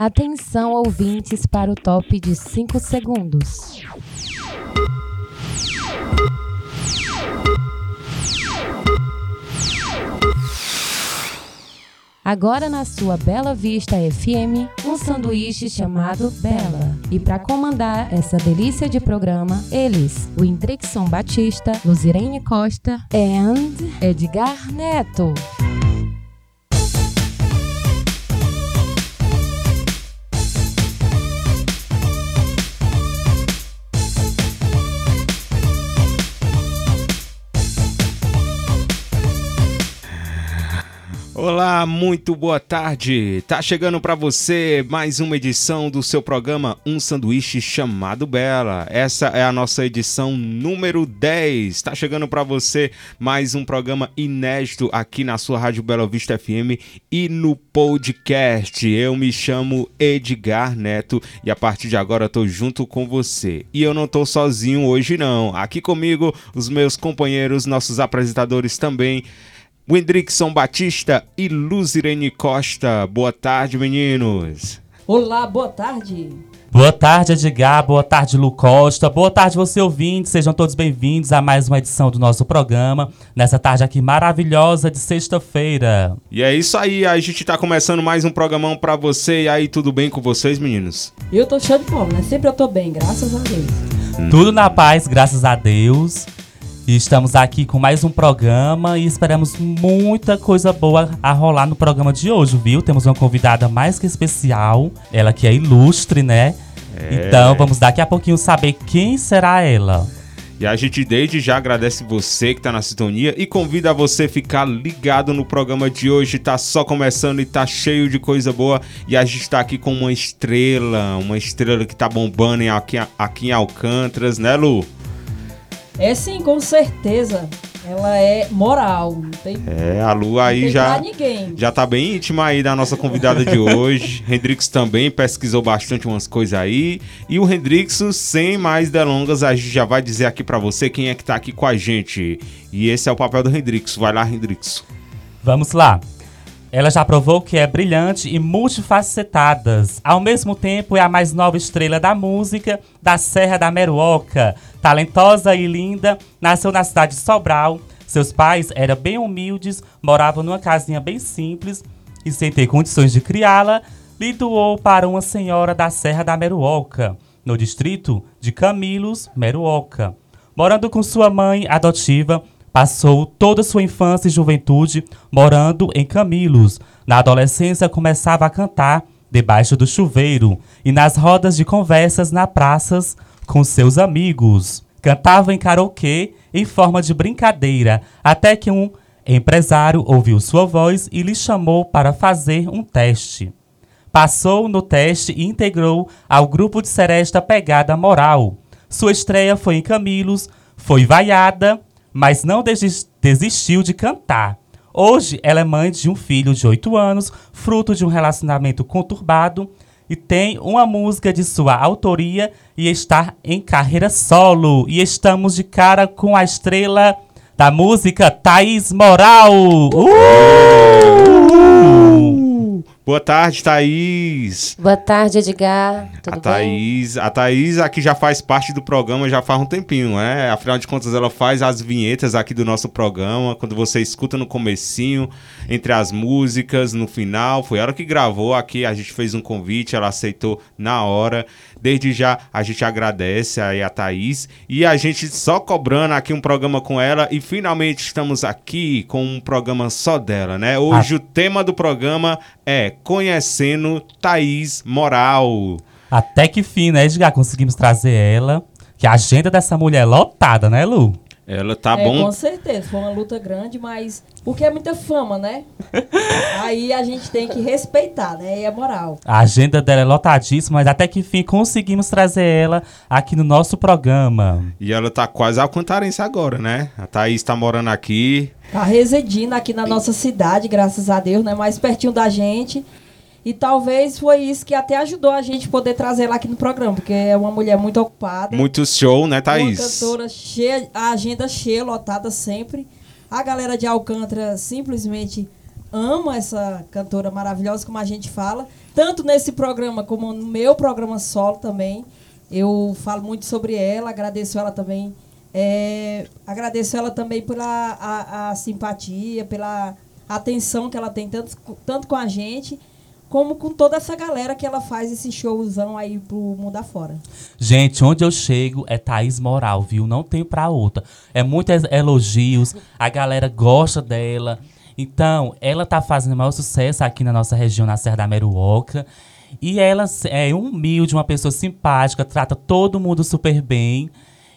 Atenção, ouvintes, para o top de 5 segundos. Agora na sua Bela Vista FM, um sanduíche chamado Bela. E para comandar essa delícia de programa, eles, o Indrixon Batista, Luzirene Costa e Edgar Neto. Olá, muito boa tarde. Tá chegando para você mais uma edição do seu programa Um Sanduíche chamado Bela. Essa é a nossa edição número 10. Tá chegando para você mais um programa inédito aqui na sua Rádio Bela Vista FM e no podcast. Eu me chamo Edgar Neto e a partir de agora tô junto com você. E eu não tô sozinho hoje não. Aqui comigo os meus companheiros, nossos apresentadores também. Wendrickson Batista e Luzirene Costa. Boa tarde, meninos. Olá, boa tarde. Boa tarde, Edgar. Boa tarde, Lu Costa. Boa tarde, você ouvinte. Sejam todos bem-vindos a mais uma edição do nosso programa, nessa tarde aqui maravilhosa de sexta-feira. E é isso aí, a gente tá começando mais um programão para você. E aí, tudo bem com vocês, meninos? Eu tô cheio de fome, né? Sempre eu tô bem, graças a Deus. Hum. Tudo na paz, graças a Deus. E estamos aqui com mais um programa e esperamos muita coisa boa a rolar no programa de hoje, viu? Temos uma convidada mais que especial, ela que é ilustre, né? É. Então vamos daqui a pouquinho saber quem será ela. E a gente desde já agradece você que está na sintonia e convida você a ficar ligado no programa de hoje. Tá só começando e tá cheio de coisa boa. E a gente está aqui com uma estrela, uma estrela que tá bombando aqui, aqui em Alcântaras, né, Lu? É sim, com certeza. Ela é moral. Não tem, é, a Lu aí já, já tá bem íntima aí da nossa convidada de hoje. Hendrix também pesquisou bastante umas coisas aí. E o Hendrix, sem mais delongas, a gente já vai dizer aqui para você quem é que tá aqui com a gente. E esse é o papel do Hendrix. Vai lá, Hendrix. Vamos lá. Ela já provou que é brilhante e multifacetadas. Ao mesmo tempo, é a mais nova estrela da música da Serra da Meruoca. Talentosa e linda, nasceu na cidade de Sobral. Seus pais eram bem humildes, moravam numa casinha bem simples e, sem ter condições de criá-la, lhe doou para uma senhora da Serra da Meruoca, no distrito de Camilos, Meruoca. Morando com sua mãe adotiva, Passou toda sua infância e juventude morando em Camilos. Na adolescência começava a cantar debaixo do chuveiro e nas rodas de conversas na praças com seus amigos. Cantava em karaokê em forma de brincadeira, até que um empresário ouviu sua voz e lhe chamou para fazer um teste. Passou no teste e integrou ao grupo de Seresta Pegada Moral. Sua estreia foi em Camilos, foi vaiada mas não desistiu de cantar. Hoje, ela é mãe de um filho de 8 anos, fruto de um relacionamento conturbado, e tem uma música de sua autoria e está em carreira solo. E estamos de cara com a estrela da música Thaís Moral. Uh! Boa tarde, Thaís. Boa tarde, Edgar. Tudo a Thaís, bem? A Thaís aqui já faz parte do programa já faz um tempinho, né? Afinal de contas, ela faz as vinhetas aqui do nosso programa. Quando você escuta no comecinho, entre as músicas, no final. Foi ela que gravou aqui, a gente fez um convite, ela aceitou na hora. Desde já a gente agradece aí a Thaís e a gente só cobrando aqui um programa com ela e finalmente estamos aqui com um programa só dela, né? Hoje ah. o tema do programa é Conhecendo Thaís Moral. Até que fim, né, Edgar? Conseguimos trazer ela. Que a agenda dessa mulher é lotada, né, Lu? Ela tá é, bom. Com certeza, foi uma luta grande, mas porque é muita fama, né? Aí a gente tem que respeitar, né? E a moral. A agenda dela é lotadíssima, mas até que enfim conseguimos trazer ela aqui no nosso programa. E ela tá quase alcantarense agora, né? A Thaís tá morando aqui. Tá residindo aqui na nossa cidade, graças a Deus, né? Mais pertinho da gente. E talvez foi isso que até ajudou a gente poder trazer ela aqui no programa, porque é uma mulher muito ocupada. Muito show, né, Thaís? Uma cantora cheia, a agenda cheia, lotada sempre. A galera de Alcântara simplesmente amo essa cantora maravilhosa, como a gente fala, tanto nesse programa como no meu programa solo também. Eu falo muito sobre ela, agradeço ela também. É, agradeço ela também pela a, a simpatia, pela atenção que ela tem tanto, tanto com a gente como com toda essa galera que ela faz esse showzão aí pro mundo afora. Gente, onde eu chego é Thaís Moral, viu? Não tem pra outra. É muitos elogios, a galera gosta dela. Então, ela tá fazendo o maior sucesso aqui na nossa região, na Serra da Meruoca. E ela é humilde, uma pessoa simpática, trata todo mundo super bem.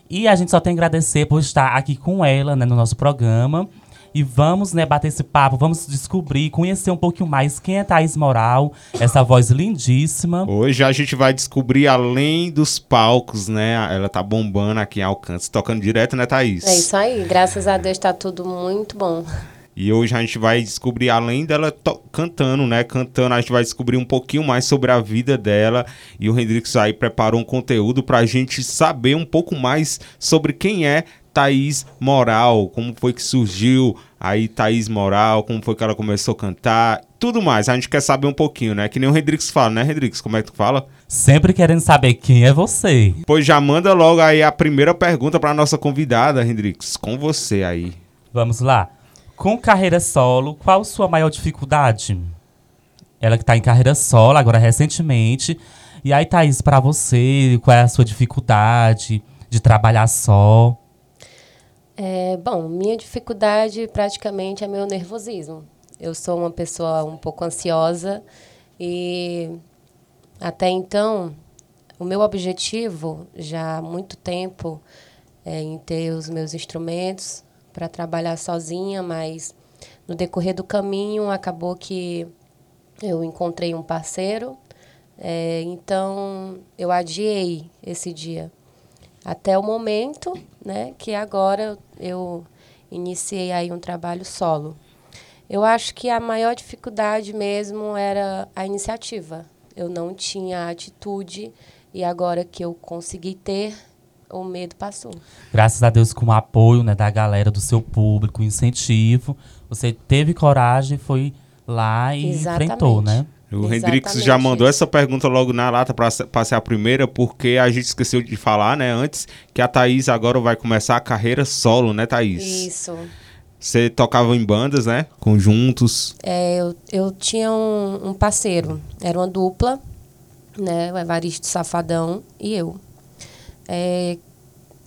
E a gente só tem a agradecer por estar aqui com ela né, no nosso programa. E vamos né, bater esse papo, vamos descobrir, conhecer um pouquinho mais quem é Thaís Moral, essa voz lindíssima. Hoje a gente vai descobrir além dos palcos, né? Ela tá bombando aqui em Alcance, tocando direto, né, Thaís? É isso aí, graças a Deus tá tudo muito bom. E hoje a gente vai descobrir, além dela cantando, né? Cantando, a gente vai descobrir um pouquinho mais sobre a vida dela. E o Hendrix aí preparou um conteúdo pra gente saber um pouco mais sobre quem é Thaís Moral, como foi que surgiu aí Thaís Moral, como foi que ela começou a cantar, tudo mais. A gente quer saber um pouquinho, né? Que nem o Hendrix fala, né, Hendrix? Como é que tu fala? Sempre querendo saber quem é você. Pois já manda logo aí a primeira pergunta para nossa convidada, Hendrix. Com você aí. Vamos lá. Com carreira solo, qual sua maior dificuldade? Ela que tá em carreira solo agora recentemente. E aí, Thaís, para você, qual é a sua dificuldade de trabalhar só? É, bom, minha dificuldade praticamente é meu nervosismo. Eu sou uma pessoa um pouco ansiosa e até então o meu objetivo já há muito tempo é em ter os meus instrumentos para trabalhar sozinha, mas no decorrer do caminho acabou que eu encontrei um parceiro, é, então eu adiei esse dia até o momento, né, que agora eu iniciei aí um trabalho solo. Eu acho que a maior dificuldade mesmo era a iniciativa. Eu não tinha atitude e agora que eu consegui ter, o medo passou. Graças a Deus com o apoio né, da galera, do seu público, incentivo, você teve coragem, foi lá e Exatamente. enfrentou, né? O Hendrix já mandou essa pergunta logo na lata para ser a primeira, porque a gente esqueceu de falar, né, antes, que a Thaís agora vai começar a carreira solo, né, Thaís? Isso. Você tocava em bandas, né? Conjuntos. É, eu, eu tinha um, um parceiro, era uma dupla, né? O Evaristo Safadão e eu. É,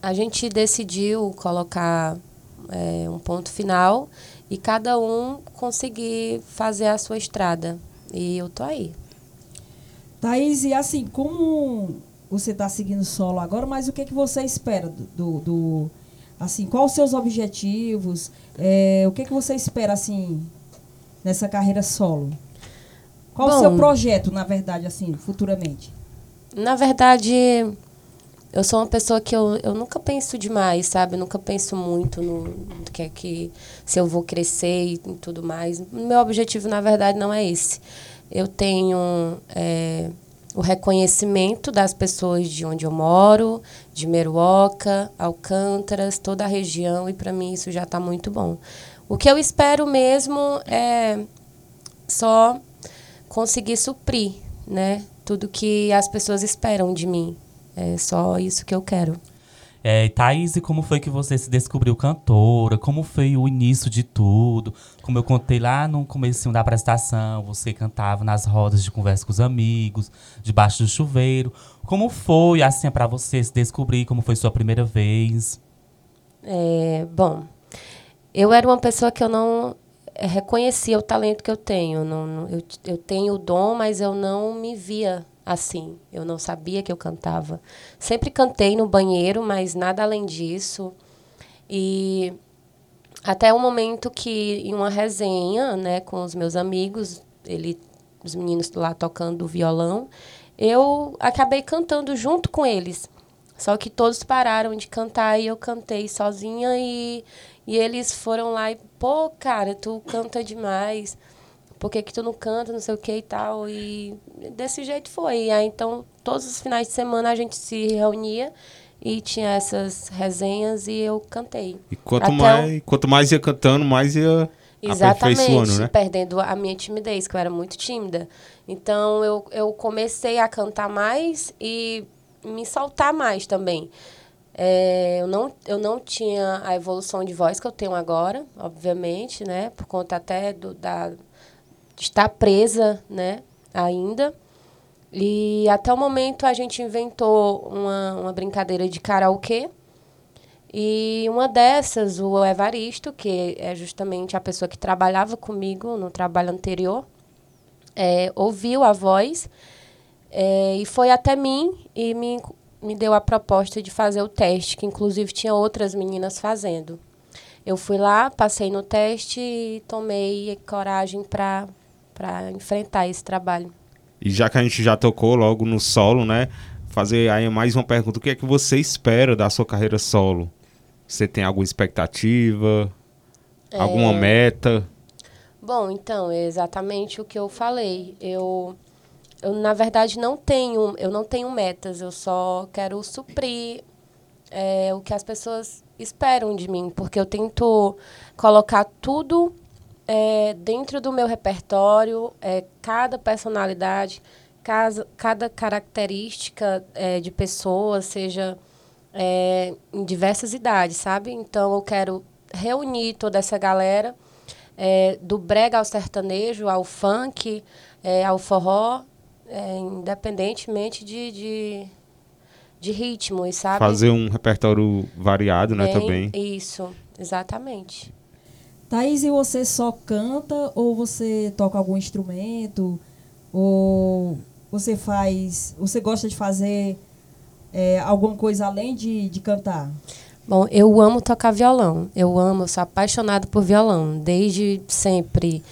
a gente decidiu colocar é, um ponto final e cada um conseguir fazer a sua estrada. E eu tô aí. Thaís, e assim, como você está seguindo solo agora, mas o que, é que você espera do, do, do assim, quais os seus objetivos? É, o que, é que você espera, assim, nessa carreira solo? Qual Bom, o seu projeto, na verdade, assim, futuramente? Na verdade, eu sou uma pessoa que eu, eu nunca penso demais, sabe? Eu nunca penso muito no, no que é que se eu vou crescer e, e tudo mais. Meu objetivo, na verdade, não é esse. Eu tenho é, o reconhecimento das pessoas de onde eu moro, de Meruoca, Alcântaras, toda a região, e para mim isso já está muito bom. O que eu espero mesmo é só conseguir suprir, né? Tudo que as pessoas esperam de mim. É só isso que eu quero. É, Thaís, como foi que você se descobriu cantora? Como foi o início de tudo? Como eu contei lá no começo da apresentação, você cantava nas rodas de conversa com os amigos, debaixo do chuveiro. Como foi, assim, para você se descobrir? Como foi sua primeira vez? É, bom, eu era uma pessoa que eu não reconhecia o talento que eu tenho. Não, eu, eu tenho o dom, mas eu não me via assim. Eu não sabia que eu cantava. Sempre cantei no banheiro, mas nada além disso. E até o momento que, em uma resenha, né, com os meus amigos, ele, os meninos lá tocando violão, eu acabei cantando junto com eles. Só que todos pararam de cantar e eu cantei sozinha e, e eles foram lá e, pô, cara, tu canta demais por que, que tu não canta, não sei o que e tal. E desse jeito foi. E aí, então, todos os finais de semana a gente se reunia e tinha essas resenhas e eu cantei. E quanto, mais, o... quanto mais ia cantando, mais ia Exatamente, né? perdendo a minha timidez, que eu era muito tímida. Então eu, eu comecei a cantar mais e me soltar mais também. É, eu, não, eu não tinha a evolução de voz que eu tenho agora, obviamente, né? Por conta até do, da, estar presa, né? Ainda. E até o momento a gente inventou uma, uma brincadeira de karaokê. E uma dessas, o Evaristo, que é justamente a pessoa que trabalhava comigo no trabalho anterior, é, ouviu a voz é, e foi até mim e me, me deu a proposta de fazer o teste, que inclusive tinha outras meninas fazendo. Eu fui lá, passei no teste e tomei coragem para enfrentar esse trabalho. E já que a gente já tocou logo no solo, né? Fazer aí mais uma pergunta. O que é que você espera da sua carreira solo? Você tem alguma expectativa? Alguma meta? Bom, então, é exatamente o que eu falei. Eu, eu na verdade não tenho, eu não tenho metas, eu só quero suprir é, o que as pessoas esperam de mim, porque eu tento colocar tudo é, dentro do meu repertório, é, cada personalidade, casa, cada característica é, de pessoa, seja é, em diversas idades, sabe? Então eu quero reunir toda essa galera, é, do brega ao sertanejo, ao funk, é, ao forró, independentemente de, de, de ritmos, sabe? Fazer um repertório variado, né, Bem, também. Isso, exatamente. Thaís, e você só canta ou você toca algum instrumento? Ou você faz. Você gosta de fazer é, alguma coisa além de, de cantar? Bom, eu amo tocar violão. Eu amo, eu sou apaixonado por violão, desde sempre.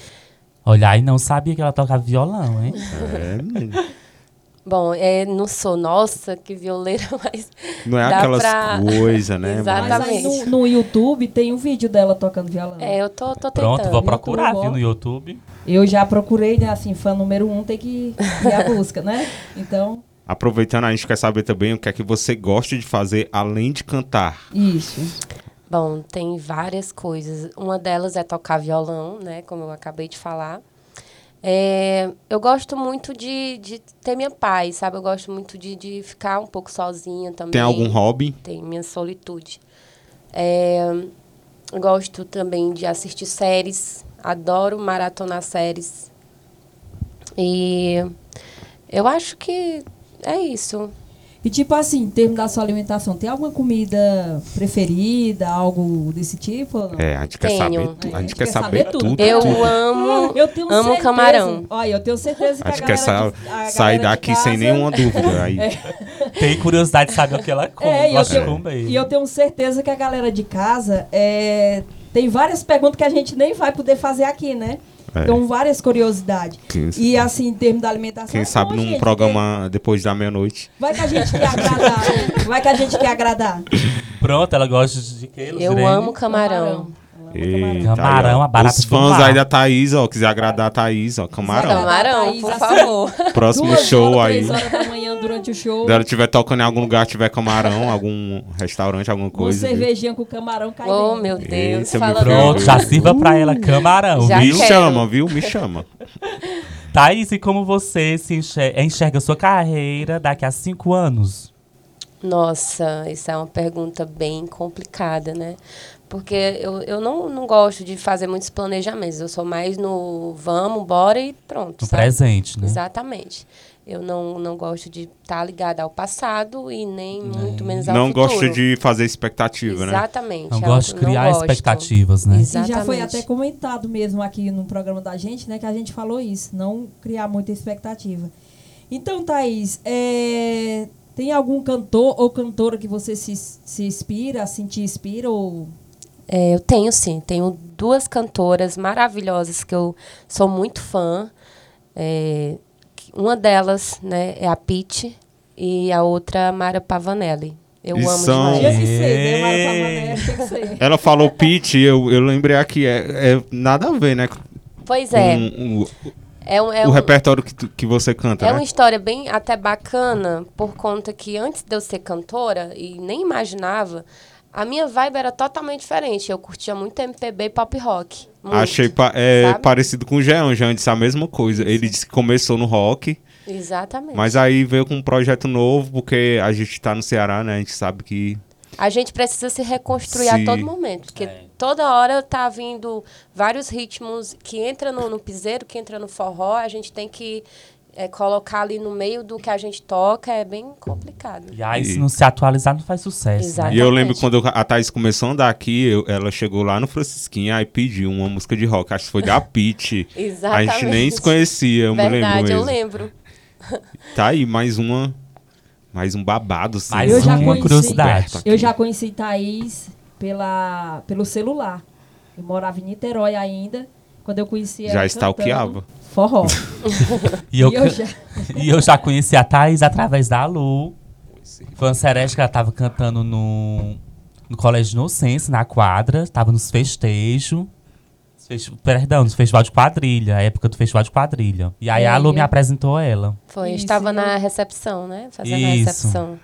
Olha, aí não sabia que ela tocava violão, hein? É. Bom, é, não sou, nossa, que violeira, mas. Não é Dá aquelas pra- coisas, né? Exatamente. Mas no, no YouTube tem um vídeo dela tocando violão. É, eu tô, tô tentando. Pronto, vou procurar, YouTube, viu, no YouTube. Eu já procurei, né? Assim, fã número um tem que ir à busca, né? Então, Aproveitando, a gente quer saber também o que é que você gosta de fazer além de cantar. isso. Bom, tem várias coisas. Uma delas é tocar violão, né? Como eu acabei de falar. É, eu gosto muito de, de ter minha paz, sabe? Eu gosto muito de, de ficar um pouco sozinha também. Tem algum hobby? Tem minha solitude. É, gosto também de assistir séries. Adoro maratonar séries. E eu acho que é isso. E tipo assim, em termos da sua alimentação, tem alguma comida preferida, algo desse tipo? É, a gente quer Tenho. saber, É, tu- a gente quer saber tudo. Eu tudo. amo, Eu tenho amo certeza, camarão. Olha, eu tenho certeza que A a, gente quer sa de- a sair daqui sem casa- nenhuma dúvida. Aí. Tem curiosidade de saber o que ela come, É, e eu, tenho, comer. e eu tenho certeza que a galera de casa é, tem várias perguntas que a gente nem vai poder fazer aqui, né? É. Tem várias curiosidades. Quem- E assim, em termos da alimentação. Quem é sabe num gente, programa depois da meia-noite. Vai que a gente quer agradar. né? Vai que a gente quer agradar. Pronto, ela gosta de quê, Eu Luzirene? amo camarão. Eita, Camarão, aí, a barata Os fãs aí da Thaís, ó, quiser agradar a Thaís, ó, camarão. Camarão, Thaís, por favor. Próximo Duas show horas, aí. Três horas da manhã durante o show. Se ela estiver tocando em algum lugar, tiver camarão, algum restaurante, alguma Uma coisa. viu? cervejinha com camarão cai Oh, meu Deus. Eita, Fala meu Pronto, já sirva pra ela camarão, Já Me viu? quero. chama, viu? Me chama. Thaís, e como você se enxerga, enxerga sua carreira daqui a cinco anos? Nossa, isso é uma pergunta bem complicada, né? Porque eu, eu não, não gosto de fazer muitos planejamentos. Eu sou mais no vamos, bora e pronto. No sabe? presente, né? Exatamente. Eu não, não gosto de estar ligada ao passado e nem muito menos ao Não futuro. gosta de fazer expectativa, né? Exatamente. Não é gosto de criar não gosto. expectativas, né? E já foi Exatamente. até comentado mesmo aqui no programa da gente, né? Que a gente falou isso, não criar muita expectativa. Então, Thaís, é, tem algum cantor ou cantora que você se, se inspira, assim, te inspira? Ou... É, eu tenho sim, tenho duas cantoras maravilhosas que eu sou muito fã. É, uma delas né, é a Pete e a outra a Mara Pavanelli. Eu E amo são- demais. que ser, né? É. Ela falou pitch, eu, eu lembrei aqui, é, é nada a ver, né? Pois é, Com o, é, um, é o um- repertório que, tu- que você canta, É né? uma história bem até bacana, por conta que antes de eu ser cantora, e nem imaginava, a minha vibe era totalmente diferente. Eu curtia muito MPB e pop rock. Muito, Achei pa- é, parecido com o Jean. O Jean disse a mesma coisa. Ele disse que começou no rock, Exatamente. mas aí veio com um projeto novo, porque a gente tá no Ceará, né? A gente sabe que. A gente precisa se reconstruir Sim. a todo momento, porque É. toda hora tá vindo vários ritmos que entra no, no piseiro, que entra no forró, a gente tem que é, colocar ali no meio do que a gente toca, é bem complicado. E aí, E- se não se atualizar, não faz sucesso. Exato. Né? E eu lembro Exatamente. quando a Thaís começou a andar aqui, eu- ela chegou lá no Francisquinha e pediu uma música de rock. Acho que foi da. A Exatamente. gente nem se conhecia, eu me Verdade, lembro eu mesmo. lembro. Tá aí, mais uma. Mais um babado, sim. Mais Eu já uma conheci. curiosidade. Eu já conheci Thaís pela, pelo celular. Eu morava em Niterói ainda. Quando eu conheci ela Já stalkeava. Forró. E eu, E eu já- e eu já conheci a Thaís através da Lu. Foi uma seresta que ela tava cantando no, no Colégio Inocência, na quadra. Tava nos festejos. Perdão, nos festival de quadrilha, a época do festival de quadrilha. E aí E a Lu me eu- apresentou ela. Foi, Isso, estava eu- na recepção, né? Fazendo a Isso. recepção.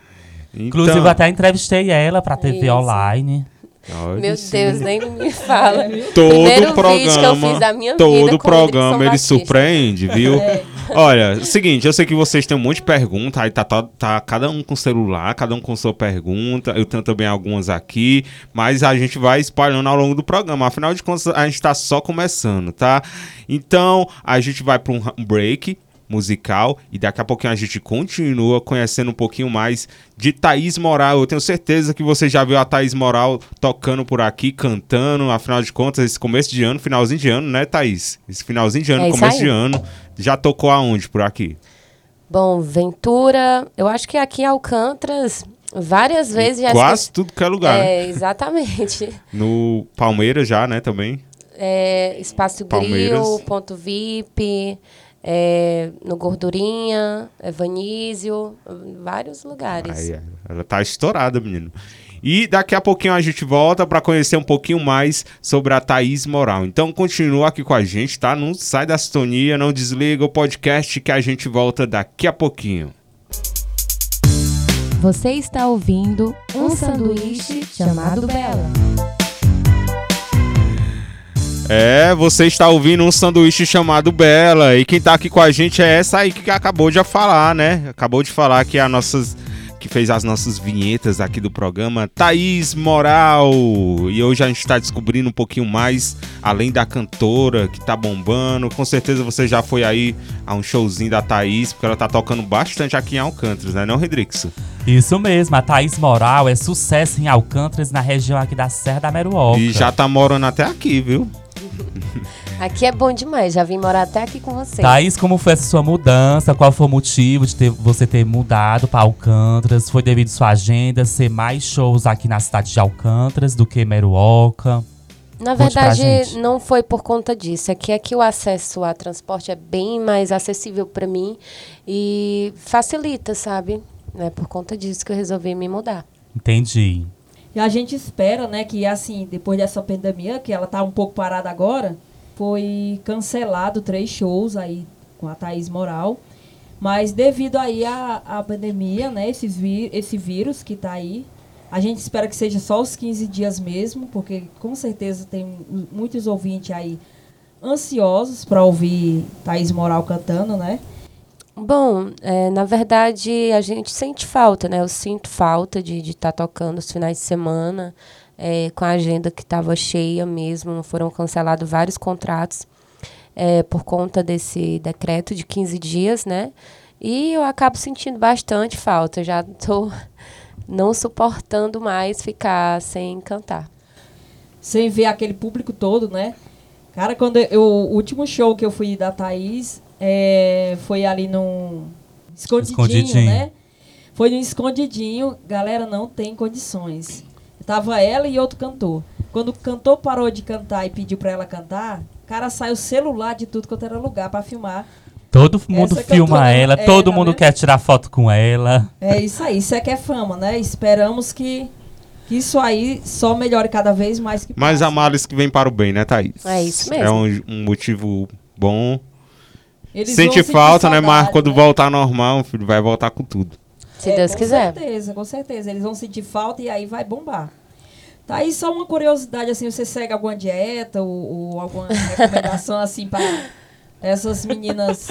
Então, Inclusive, eu até entrevistei ela pra TV Isso. online. Olha Meu esse Deus, nem me fala. Todo Primeiro vídeo que eu programa, fiz da minha vida todo programa ele Batista. surpreende, viu? Olha, seguinte, eu sei que vocês têm um monte de perguntas, aí tá, tá, tá cada um com celular, cada um com sua pergunta, eu tenho também algumas aqui, mas a gente vai espalhando ao longo do programa, afinal de contas a gente tá só começando, tá? Então, a gente vai para um ra- um break musical e daqui a pouquinho a gente continua conhecendo um pouquinho mais de Thaís Moral. Eu tenho certeza que você já viu a Thaís Moral tocando por aqui, cantando, afinal de contas, esse começo de ano, finalzinho de ano, né, Thaís? Esse finalzinho de ano, É começo aí. de ano, já tocou aonde por aqui? Bom, Ventura, eu acho que aqui em Alcântras, várias vezes já Quase tudo que é lugar, né? É, exatamente. No Palmeiras já, né, também. É, Espaço Palmeiras. Grill, Ponto VIP, é, no Gordurinha, é, Vanísio, vários lugares. Aí, é, ela tá estourada, menino. E daqui a pouquinho a gente volta para conhecer um pouquinho mais sobre a Thaís Moral. Então continua aqui com a gente, tá? Não sai da sintonia, não desliga o podcast que a gente volta daqui a pouquinho. Você está ouvindo um sanduíche chamado Bela. É, você está ouvindo um sanduíche chamado Bela. E quem tá aqui com a gente é essa aí que acabou de falar, né? Acabou de falar que é a nossas. Que fez as nossas vinhetas aqui do programa, Thaís Moral. E hoje a gente está descobrindo um pouquinho mais, além da cantora que tá bombando. Com certeza você já foi aí a um showzinho da Thaís, porque ela tá tocando bastante aqui em Alcântara, né, não, Redrixo? Isso mesmo, a Thaís Moral é sucesso em Alcântaras, na região aqui da Serra da Meruoca. E já tá morando até aqui, viu? Aqui é bom demais, já vim morar até aqui com vocês. Thaís, como foi essa sua mudança? Qual foi o motivo de ter- você ter mudado para Alcântaras? Foi devido à sua agenda ser mais shows aqui na cidade de Alcântaras do que Meruoca? Na Conte verdade, não foi por conta disso. É que aqui o acesso a transporte é bem mais acessível para mim e facilita, sabe? É por conta disso que eu resolvi me mudar. Entendi. E a gente espera, né, que assim, depois dessa pandemia, que ela tá um pouco parada agora, foi cancelado três shows aí com a Thaís Moral. Mas devido aí à, pandemia, né, esses vi esse vírus que tá aí, a gente espera que seja só os 15 dias mesmo, porque com certeza tem mu- muitos ouvintes aí ansiosos para ouvir Thaís Moral cantando, né? Bom, é, na verdade, a gente sente falta, né? Eu sinto falta de estar tocando os finais de semana, é, com a agenda que estava cheia mesmo. Foram cancelados vários contratos é, por conta desse decreto de 15 dias, né? E eu acabo sentindo bastante falta. Já estou não suportando mais ficar sem cantar. sem ver aquele público todo, né? Cara, quando eu, o último show que eu fui da Thaís é, foi ali num escondidinho, Escondidinho. né? Foi num escondidinho, galera não tem condições. Tava ela e outro cantor. Quando o cantor parou de cantar e pediu pra ela cantar, o cara saiu o celular de tudo quanto era lugar pra filmar. Todo mundo Essa filma tô- ela, é, todo tá mundo vendo? quer tirar foto com ela. É isso aí, isso é que é fama, né? Esperamos que, que isso aí só melhore cada vez mais que Mas há males que vem para o bem, né, Thaís? É isso mesmo. É um, um motivo bom. Eles vão Sente sentir falta, né, saudade, Marco? Quando né? voltar normal, filho, vai voltar com tudo. Se É, Deus com quiser. certeza, com certeza. Eles vão sentir falta e aí vai bombar. Tá aí só uma curiosidade, assim, você segue alguma dieta ou, ou alguma recomendação, assim, para essas meninas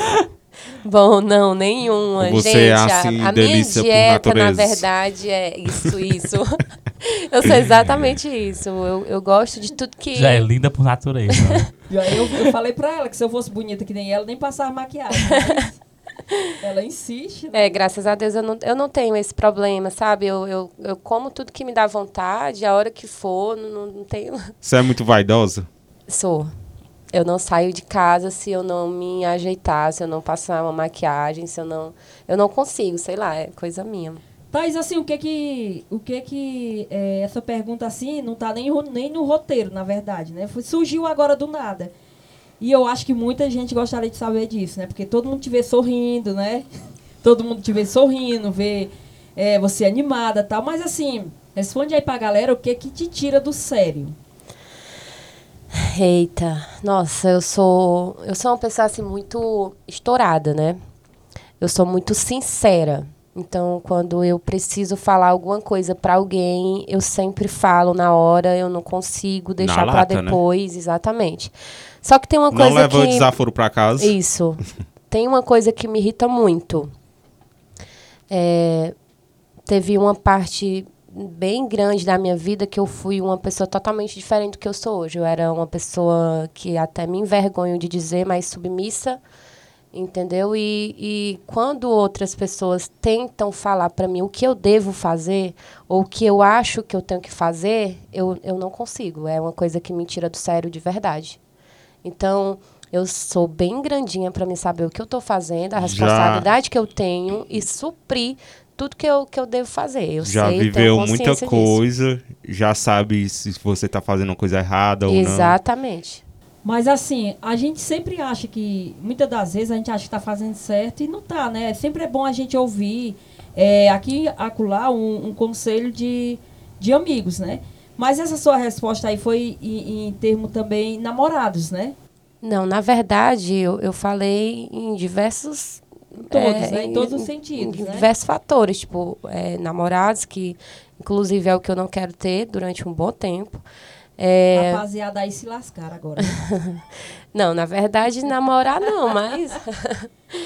Bom, não, nenhuma. Você Gente, é a- assim, a, minha delícia por dieta, na verdade, é isso, isso. eu sou exatamente isso. Eu, eu gosto de tudo que. Já é linda por natureza. E aí eu, eu falei pra ela que se eu fosse bonita que nem ela, nem passava maquiagem. mas ela insiste, né? É, graças a Deus eu não, eu não tenho esse problema, sabe? Eu, eu, eu como tudo que me dá vontade, a hora que for, não, não, não tenho. Você é muito vaidosa? Sou. Eu não saio de casa se eu não me ajeitar, se eu não passar uma maquiagem, se eu não. Eu não consigo, sei lá, é coisa minha. Thais, assim, o que que, o que, que é, essa pergunta assim não tá nem, nem no roteiro, na verdade, né? Foi, surgiu agora do nada. E eu acho que muita gente gostaria de saber disso, né? Porque todo mundo te vê sorrindo, né? Todo mundo te vê sorrindo, vê é, você animada tal. Mas assim, responde aí pra galera o que que te tira do sério. Eita, nossa, eu sou eu sou uma pessoa assim muito estourada, né? Eu sou muito sincera. Então, quando eu preciso falar alguma coisa pra alguém, eu sempre falo na hora, eu não consigo deixar pra lata, né? depois, exatamente. Só que tem uma Não coisa leva o que desaforo pra casa. isso. Tem uma coisa que me irrita muito. É, teve uma parte bem grande da minha vida que eu fui uma pessoa totalmente diferente do que eu sou hoje. Eu era uma pessoa que até me envergonho de dizer, mas submissa, entendeu? E, e quando outras pessoas tentam falar para mim o que eu devo fazer ou o que eu acho que eu tenho que fazer, eu, eu não consigo. É uma coisa que me tira do sério de verdade. Então, eu sou bem grandinha para me saber o que eu estou fazendo, a Já- responsabilidade que eu tenho e suprir tudo que eu, que eu devo fazer. Eu Já sei, tenho viveu muita consciência disso. coisa, já sabe se você tá fazendo uma coisa errada ou não. Exatamente. Mas assim, a gente sempre acha que, muitas das vezes a gente acha que está fazendo certo e não tá, né? Sempre é bom a gente ouvir é, aqui acolá um, um conselho de, de amigos, né? Mas essa sua resposta aí foi em, em termo também namorados, né? Não, na verdade, eu, eu falei em diversos. Todos, né? Em todos os sentidos, Em né? diversos fatores, tipo, é, namorados, que inclusive é o que eu não quero ter durante um bom tempo. É, Rapaziada aí se lascar agora. não, na verdade, namorar não, mas.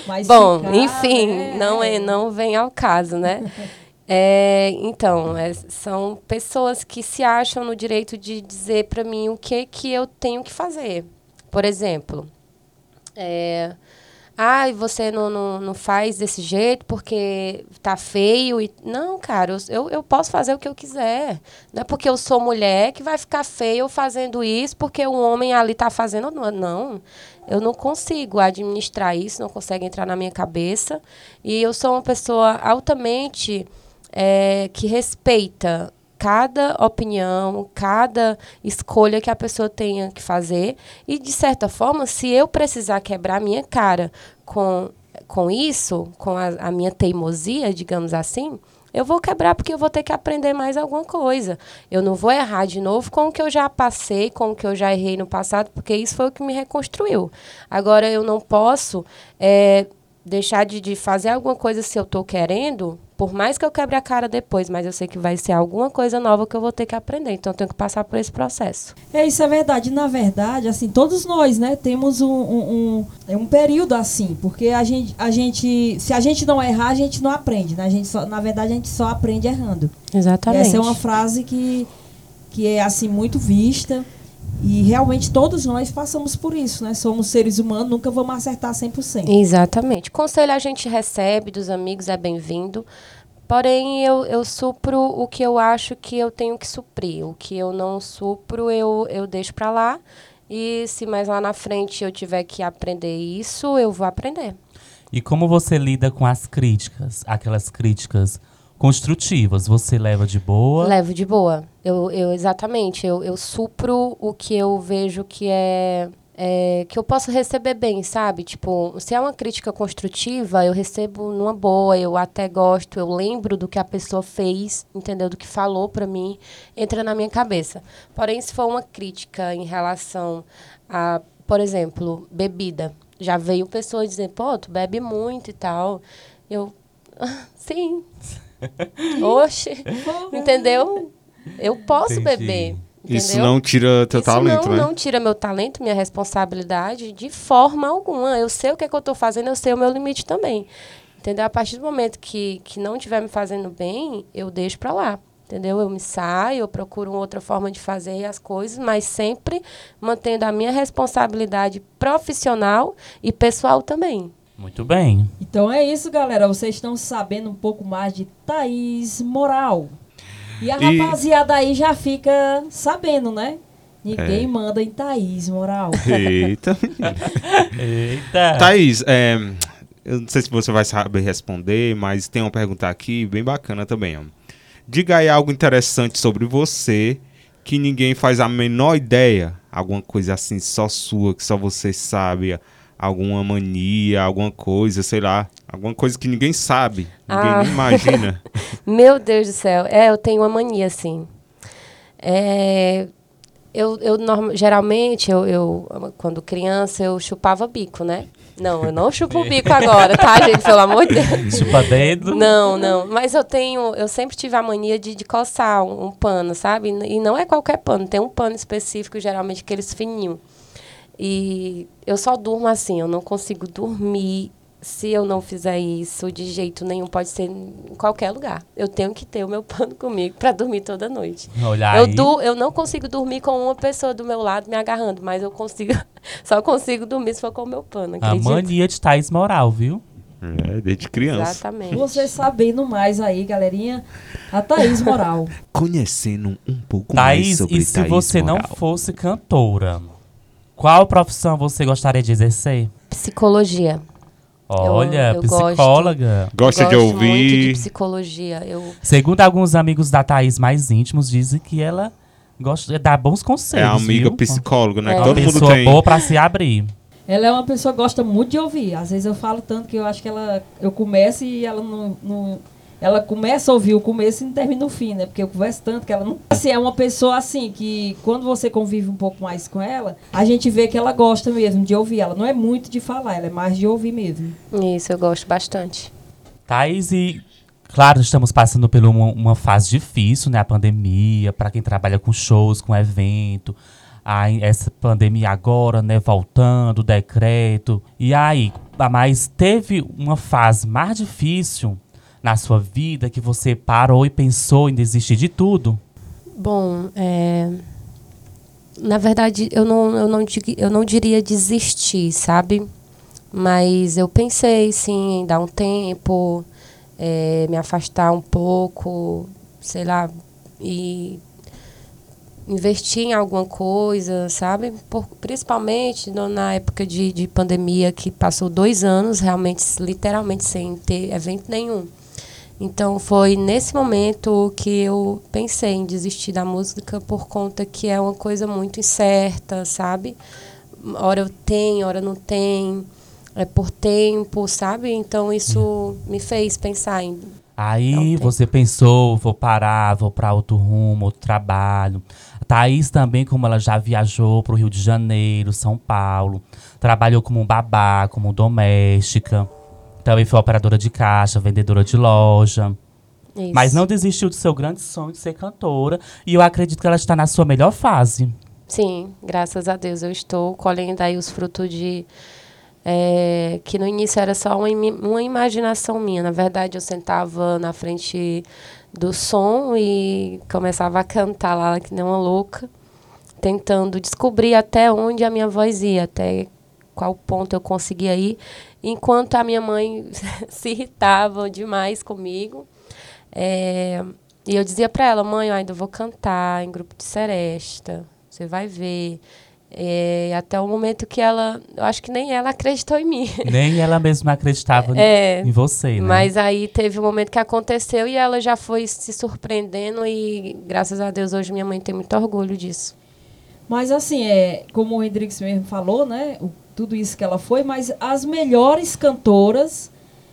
Mas Bom, ficar, enfim, né? não, é, não vem ao caso, né? É, então, é, são pessoas que se acham no direito de dizer para mim o que, que eu tenho que fazer. Por exemplo, é, ah, você não, não, não faz desse jeito porque tá feio. E... Não, cara, eu, eu posso fazer o que eu quiser. Não é porque eu sou mulher que vai ficar feio fazendo isso porque o homem ali tá fazendo. Não. Eu não consigo administrar isso, não consegue entrar na minha cabeça. E eu sou uma pessoa altamente é, que respeita cada opinião, cada escolha que a pessoa tenha que fazer. E, de certa forma, se eu precisar quebrar minha cara com, com isso, com a, a minha teimosia, digamos assim, eu vou quebrar porque eu vou ter que aprender mais alguma coisa. Eu não vou errar de novo com o que eu já passei, com o que eu já errei no passado, porque isso foi o que me reconstruiu. Agora, eu não posso é, deixar de, de fazer alguma coisa se eu estou querendo, por mais que eu quebre a cara depois, mas eu sei que vai ser alguma coisa nova que eu vou ter que aprender. Então, eu tenho que passar por esse processo. É, isso é verdade. Na verdade, assim, todos nós, né, temos um, um, um, é um período assim, porque a gente, a gente, se a gente não errar, a gente não aprende, né? A gente só, na verdade, a gente só aprende errando. Exatamente. Essa é uma frase que, que é, assim, muito vista. E realmente todos nós passamos por isso, né? Somos seres humanos, nunca vamos acertar 100%. Exatamente. Conselho a gente recebe dos amigos, é bem-vindo. Porém, eu, eu supro o que eu acho que eu tenho que suprir. O que eu não supro, eu, eu deixo para lá. E se mais lá na frente eu tiver que aprender isso, eu vou aprender. E como você lida com as críticas? Aquelas críticas construtivas, você leva de boa? Levo de boa. Eu, eu exatamente, eu, eu supro o que eu vejo que é, é que eu posso receber bem, sabe? Tipo, se é uma crítica construtiva, eu recebo numa boa, eu até gosto, eu lembro do que a pessoa fez, entendeu? Do que falou pra mim, entra na minha cabeça. Porém, se for uma crítica em relação a, por exemplo, bebida, já veio pessoa dizer, pô, tu bebe muito e tal. Eu, "Ah, sim. Oxe, entendeu? Eu posso Entendi. beber. Isso entendeu? não tira teu Isso talento, não, né? não tira meu talento, minha responsabilidade de forma alguma. Eu sei o que, é que eu estou fazendo, eu sei o meu limite também. Entendeu? A partir do momento que, que não estiver me fazendo bem, eu deixo para lá. Entendeu? Eu me saio, eu procuro outra forma de fazer as coisas, mas sempre mantendo a minha responsabilidade profissional e pessoal também. Muito bem. Então é isso, galera. Vocês estão sabendo um pouco mais de Thaís Moral. E a E- rapaziada aí já fica sabendo, né? Ninguém É. manda em Thaís Moral. Eita. Eita. Thaís, é, eu não sei se você vai saber responder, mas tem uma pergunta aqui bem bacana também. Ó. Diga aí algo interessante sobre você que ninguém faz a menor ideia. Alguma coisa assim só sua, que só você sabe. Alguma mania, alguma coisa, sei lá. Alguma coisa que ninguém sabe, ninguém Ah. nem imagina. Meu Deus do céu. É, eu tenho uma mania, assim. É, eu, eu norma- geralmente, eu, eu, quando criança, eu chupava bico, né? Não, eu não chupo o bico agora, tá, gente? Pelo amor de Deus. Chupa dedo. Não, não. Mas eu tenho, eu sempre tive a mania de, de coçar um, um pano, sabe? E não é qualquer pano, tem um pano específico, geralmente aqueles fininhos. E eu só durmo assim, eu não consigo dormir se eu não fizer isso de jeito nenhum, pode ser em qualquer lugar. Eu tenho que ter o meu pano comigo para dormir toda noite. Olha Eu, du eu não consigo dormir com uma pessoa do meu lado me agarrando, mas eu consigo, só consigo dormir se for com o meu pano, A mania de Thaís Moral, viu? É, desde criança. Exatamente. Você sabendo mais aí, galerinha, a Thaís Moral. Conhecendo um pouco mais Thaís, sobre e se Thaís você não Moral. fosse cantora, qual profissão você gostaria de exercer? Psicologia. Olha, eu psicóloga. Gosta de Gosto muito de ouvir. psicologia. Eu Segundo alguns amigos da Thaís mais íntimos, dizem que ela gosta de dar bons É conselhos. a amiga viu? psicóloga, né? É. Uma todo mundo pessoa tem. boa pra se abrir. Ela é uma pessoa que gosta muito de ouvir. Às vezes eu falo tanto que eu acho que ela. Eu começo e ela não. não- ela começa a ouvir o começo e não termina o fim, né? Porque eu converso tanto que ela não. Assim, é uma pessoa assim que quando você convive um pouco mais com ela, a gente vê que ela gosta mesmo de ouvir. Ela não é muito de falar, ela é mais de ouvir mesmo. isso eu gosto bastante. Thaís, e claro, estamos passando por uma, uma fase difícil, né? A pandemia, para quem trabalha com shows, com evento. Aí, essa pandemia agora, né? Voltando, decreto. E aí, mas teve uma fase mais difícil na sua vida que você parou e pensou em desistir de tudo? Bom, é, na verdade eu não, eu, não, eu não diria desistir, sabe? Mas eu pensei sim em dar um tempo, é, me afastar um pouco, sei lá, e investir em alguma coisa, sabe? Por- principalmente no- na época de, de pandemia que passou dois anos realmente, literalmente sem ter evento nenhum. Então foi nesse momento que eu pensei em desistir da música por conta que é uma coisa muito incerta, sabe? Hora eu tenho, hora não tem, é por tempo, sabe? Então isso me fez pensar em Aí você pensou, vou parar, vou para outro rumo, outro trabalho. A Thaís também, como ela já viajou para o Rio de Janeiro, São Paulo, trabalhou como babá, como doméstica. Também foi operadora de caixa, vendedora de loja. isso. Mas não desistiu do seu grande sonho de ser cantora. E eu acredito que ela está na sua melhor fase. Sim, graças a Deus eu estou colhendo aí os frutos de é, que no início era só uma, uma imaginação minha. Na verdade, eu sentava na frente do som e começava a cantar lá que nem uma louca, tentando descobrir até onde a minha voz ia, até qual ponto eu conseguia ir, enquanto a minha mãe se irritava demais comigo. É, e eu dizia para ela, mãe, eu ainda vou cantar em grupo de seresta, você vai ver. É, até o momento que ela, eu acho que nem ela acreditou em mim. Nem ela mesma acreditava É, em você, né? Mas aí teve um momento que aconteceu e ela já foi se surpreendendo e graças a Deus hoje minha mãe tem muito orgulho disso. Mas assim, é, como o Hendrix mesmo falou, né? o- tudo isso que ela foi, mas as melhores cantoras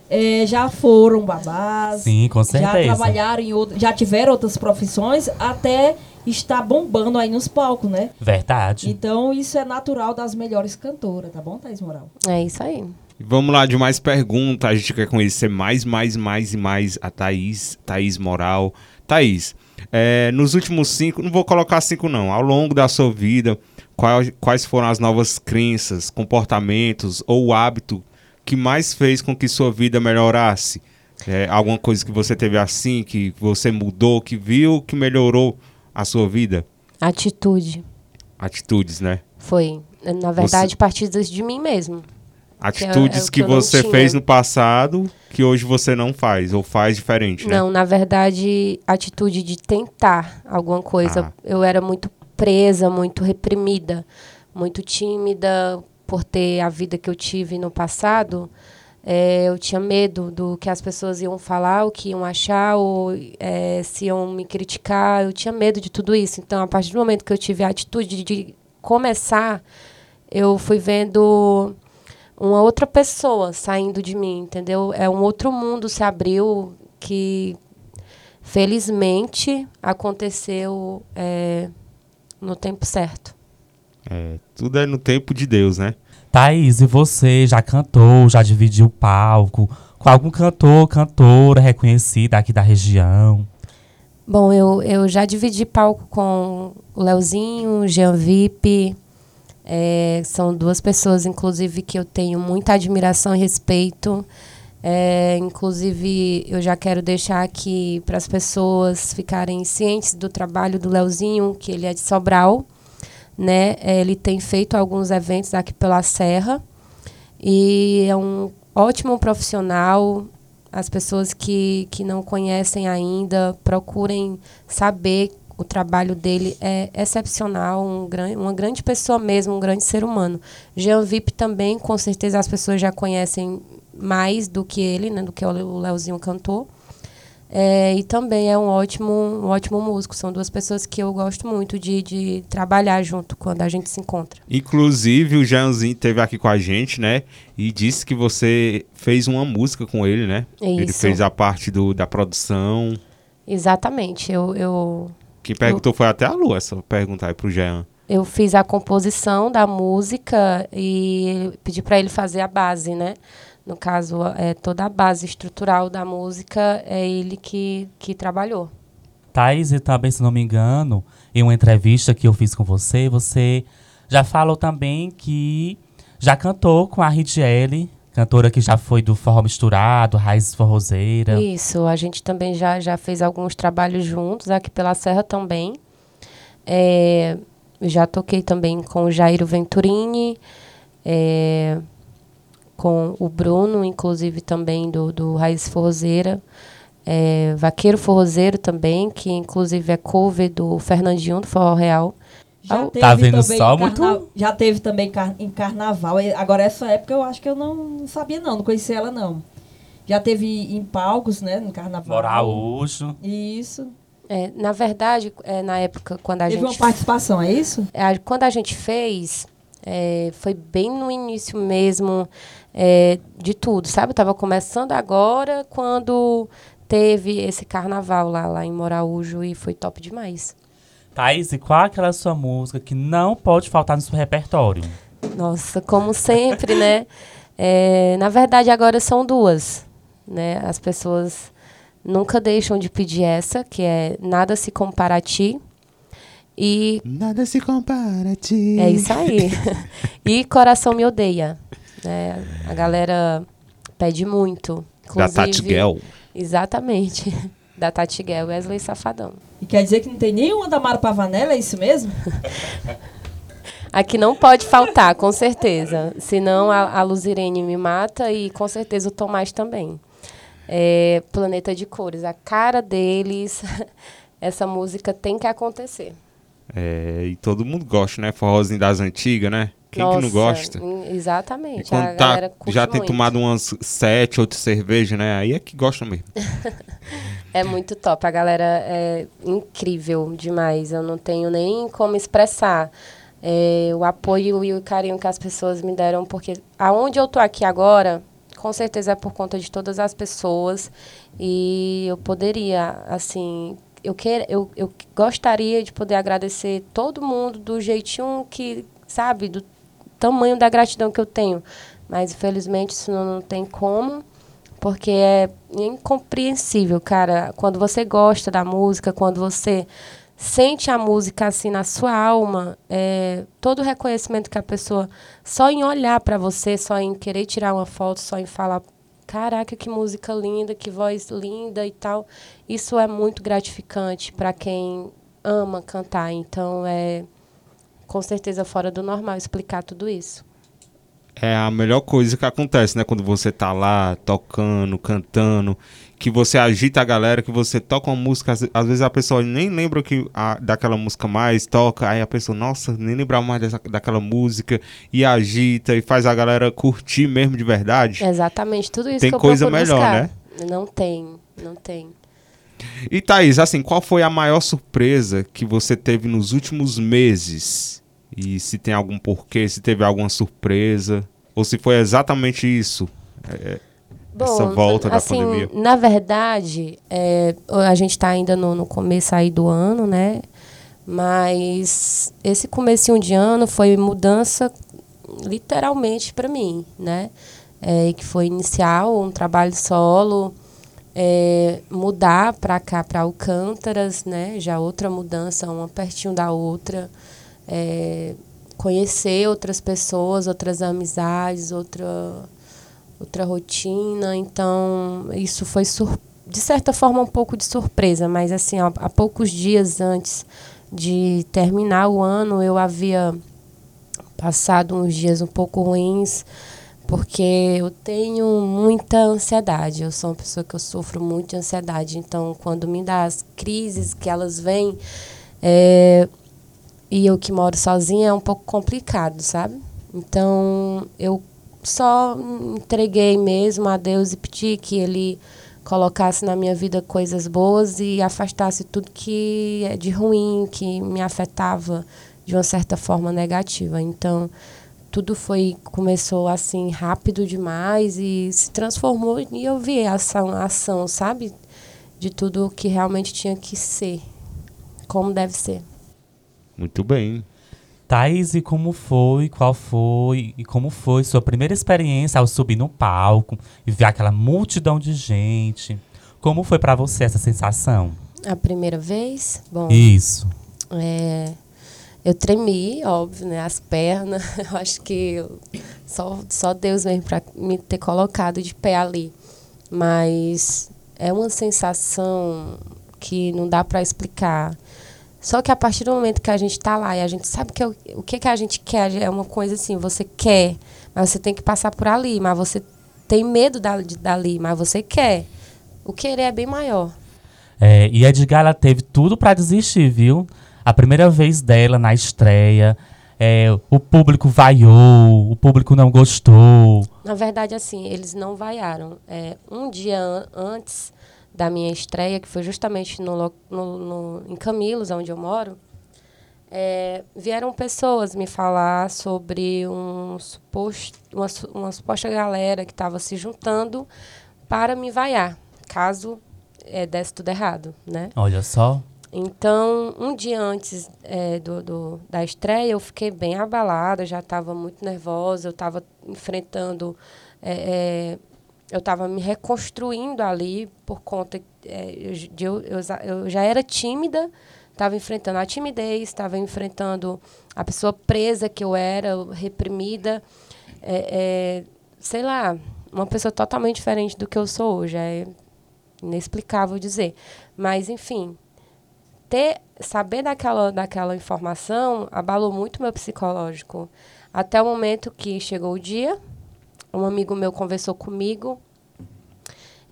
é, já foram babás. Sim, com Já certeza. trabalharam em outro, já tiveram outras profissões, até está bombando aí nos palcos, né? Verdade. Então isso é natural das melhores cantoras, tá bom, Thaís Moral? É isso aí. Vamos lá de mais perguntas. A gente quer conhecer mais, mais, mais e mais a Thaís, Thaís Moral. Thaís, é, nos últimos cinco, não vou colocar cinco não, ao longo da sua vida, quais, quais foram as novas crenças, comportamentos ou hábito que mais fez com que sua vida melhorasse? É, alguma coisa que você teve assim, que você mudou, que viu, que melhorou a sua vida? Atitude. Atitudes, né? Foi. Na verdade, Você- partidas de mim mesmo. Atitudes é o que, que você fez no passado que hoje você não faz ou faz diferente, né? Não, na verdade, atitude de tentar alguma coisa. Ah. Eu era muito presa, muito reprimida, muito tímida por ter a vida que eu tive no passado. É, eu tinha medo do que as pessoas iam falar, o que iam achar, ou é, se iam me criticar. Eu tinha medo de tudo isso. Então, a partir do momento que eu tive a atitude de começar, eu fui vendo uma outra pessoa saindo de mim, entendeu? É um outro mundo se abriu que felizmente aconteceu é, no tempo certo. É, tudo é no tempo de Deus, né? Thaís, e você já cantou, já dividiu o palco com algum cantor, cantora reconhecida aqui da região? Bom, eu, eu já dividi palco com o Leozinho, o Jean Vip. É, são duas pessoas, inclusive, que eu tenho muita admiração e respeito. É, inclusive, eu já quero deixar aqui para as pessoas ficarem cientes do trabalho do Leozinho, que ele é de Sobral. Né? É, Ele tem feito alguns eventos aqui pela Serra e é um ótimo profissional. As pessoas que, que não conhecem ainda procurem saber o trabalho dele é excepcional, um gran, uma grande pessoa mesmo, um grande ser humano. Jean Vip também, com certeza as pessoas já conhecem mais do que ele, né, do que o Leozinho cantor. É, e também é um ótimo, um ótimo músico. São duas pessoas que eu gosto muito de, de trabalhar junto quando a gente se encontra. Inclusive, o Jeanzinho esteve aqui com a gente, né? E disse que você fez uma música com ele, né? Ele Isso. fez a parte do, da produção. Exatamente. Eu, eu, Quem perguntou foi até a Lu, essa pergunta aí pro Jean. eu fiz a composição da música e pedi para ele fazer a base, né? No caso, é, toda a base estrutural da música é ele que, que trabalhou. Thaís, e também, se não me engano, em uma entrevista que eu fiz com você, você já falou também que já cantou com a Ridiele, cantora que já foi do Forró Misturado, Raízes Forrozeira. Isso, a gente também já, já fez alguns trabalhos juntos, aqui pela Serra também. É, já toquei também com o Jairo Venturini, é, com o Bruno, inclusive também do, do Raiz Forrozeira. É, Vaqueiro Forrozeiro também, que inclusive é cover do Fernandinho do Forró Real. Já teve tá vendo também só? em Muito- Já teve também car- em carnaval. Agora, essa época eu acho que eu não sabia, não. Não conhecia ela, não. Já teve em palcos, né? No carnaval. Moraújo. Isso. É, na verdade, é, na época quando a teve gente uma participação, é isso? a- quando a gente fez, é, foi bem no início mesmo é, de tudo, sabe? Eu tava começando agora quando teve esse carnaval lá, lá em Moraújo e foi top demais. Thaís, e qual é aquela sua música que não pode faltar no seu repertório? Nossa, como sempre, né? É, na verdade, agora são duas, né? As pessoas nunca deixam de pedir essa, que é Nada Se Compara a Ti. E Nada se compara a ti. É isso aí. e Coração Me Odeia. né? a galera pede muito. Da Tati Gell. Exatamente. Da Tati Guel, Wesley Safadão. E quer dizer que não tem nenhuma da Mara Pavanella, é isso mesmo? Aqui não pode faltar, com certeza. Senão a, a Luzirene me mata e com certeza o Tomás também. É, Planeta de Cores, a cara deles, essa música tem que acontecer. É, e todo mundo gosta, né? Forrozinho das antigas, né? Quem que não Nossa, gosta? E Exatamente. quando a tá, galera curte já tem muito. tomado umas sete, oito cervejas, né? Aí é que gosta mesmo. É muito top. A galera é incrível demais. Eu não tenho nem como expressar é, o apoio e o carinho que as pessoas me deram, porque aonde eu tô aqui agora, com certeza é por conta de todas as pessoas. E eu poderia, assim, eu, quer, eu, eu gostaria de poder agradecer todo mundo do jeitinho que, sabe, do tamanho da gratidão que eu tenho. Mas infelizmente isso não, não tem como porque é incompreensível, cara. Quando você gosta da música, quando você sente a música assim na sua alma, é, todo o reconhecimento que a pessoa, só em olhar para você, só em querer tirar uma foto, só em falar, caraca, que música linda, que voz linda e tal, isso é muito gratificante para quem ama cantar. Então é com certeza fora do normal explicar tudo isso é a melhor coisa que acontece, né? Quando você tá lá tocando, cantando, que você agita a galera, que você toca uma música, às, vezes a pessoa nem lembra que a, daquela música mais, toca, aí a pessoa, nossa, nem lembra mais dessa, daquela música, e agita e faz a galera curtir mesmo de verdade. Exatamente, tudo isso tem que eu coisa melhor, buscar. né? Não tem, não tem. E Thaís, assim, qual foi a maior surpresa que você teve nos últimos meses? E se tem algum porquê, se teve alguma surpresa, ou se foi exatamente isso, é, Bom, essa volta assim, da pandemia. Na verdade, é, a gente está ainda no, no, começo aí do ano, né? Mas esse começo de ano foi mudança literalmente para mim, né? É, que foi inicial um trabalho solo, é, mudar para cá, para Alcântaras, né? Já outra mudança, uma pertinho da outra é, conhecer outras pessoas, outras amizades, outra, outra rotina. Então, isso foi, de certa forma, um pouco de surpresa, mas assim, há, há poucos dias antes de terminar o ano, eu havia passado uns dias um pouco ruins, porque eu tenho muita ansiedade. Eu sou uma pessoa que eu sofro muito de ansiedade. Então, quando me dá as crises que elas vêm, é, e eu que moro sozinha é um pouco complicado, sabe? Então eu só entreguei mesmo a Deus e pedi que Ele colocasse na minha vida coisas boas e afastasse tudo que é de ruim, que me afetava de uma certa forma negativa. Então tudo foi começou assim rápido demais e se transformou e eu vi a ação, a ação, sabe? De tudo que realmente tinha que ser, como deve ser. Muito bem. Thaís, e como foi, qual foi e como foi sua primeira experiência ao subir no palco e ver aquela multidão de gente? Como foi para você essa sensação? A primeira vez? Bom. Isso. É, eu tremi, óbvio, né? As pernas. Eu acho que eu, só, só Deus mesmo para me ter colocado de pé ali. Mas é uma sensação que não dá para explicar. Só que a partir do momento que a gente está lá e a gente sabe que é o, o que, que a gente quer é uma coisa assim, você quer, mas você tem que passar por ali, mas você tem medo da, de, dali, mas você quer. O querer é bem maior. É, e a Edgar ela teve tudo para desistir, viu? A primeira vez dela na estreia, é, o público vaiou, o público não gostou. Na verdade, assim, eles não vaiaram. É, um dia an antes da minha estreia, que foi justamente no, no, no em Camilos, onde eu moro, é, vieram pessoas me falar sobre um suposto, uma, uma suposta galera que estava se juntando para me vaiar, caso é, desse tudo errado, né? Olha só. Então, um dia antes é, do, do, da estreia, eu fiquei bem abalada, já estava muito nervosa, eu estava enfrentando é, é eu estava me reconstruindo ali por conta é, de eu, eu, eu já era tímida, estava enfrentando a timidez, estava enfrentando a pessoa presa que eu era, reprimida, é, é, sei lá, uma pessoa totalmente diferente do que eu sou hoje, é inexplicável dizer, mas enfim, ter saber daquela daquela informação abalou muito meu psicológico. Até o momento que chegou o dia um amigo meu conversou comigo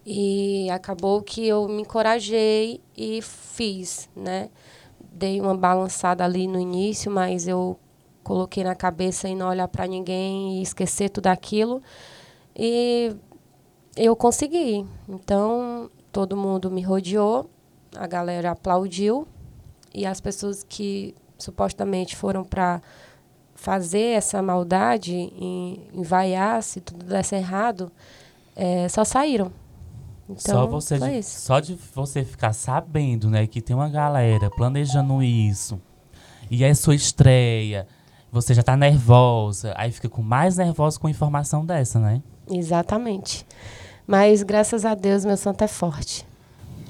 e acabou que eu me encorajei e fiz, né? Dei uma balançada ali no início, mas eu coloquei na cabeça e não olhar para ninguém e esquecer tudo aquilo. E eu consegui. Então, todo mundo me rodeou, a galera aplaudiu e as pessoas que supostamente foram para fazer essa maldade e, e vaiar se tudo desse errado, é, só saíram. Então, só você de, só de você ficar sabendo, né, que tem uma galera planejando isso e é sua estreia, você já tá nervosa, aí fica com mais nervosa com informação dessa, né? Exatamente. Mas graças a Deus meu santo é forte.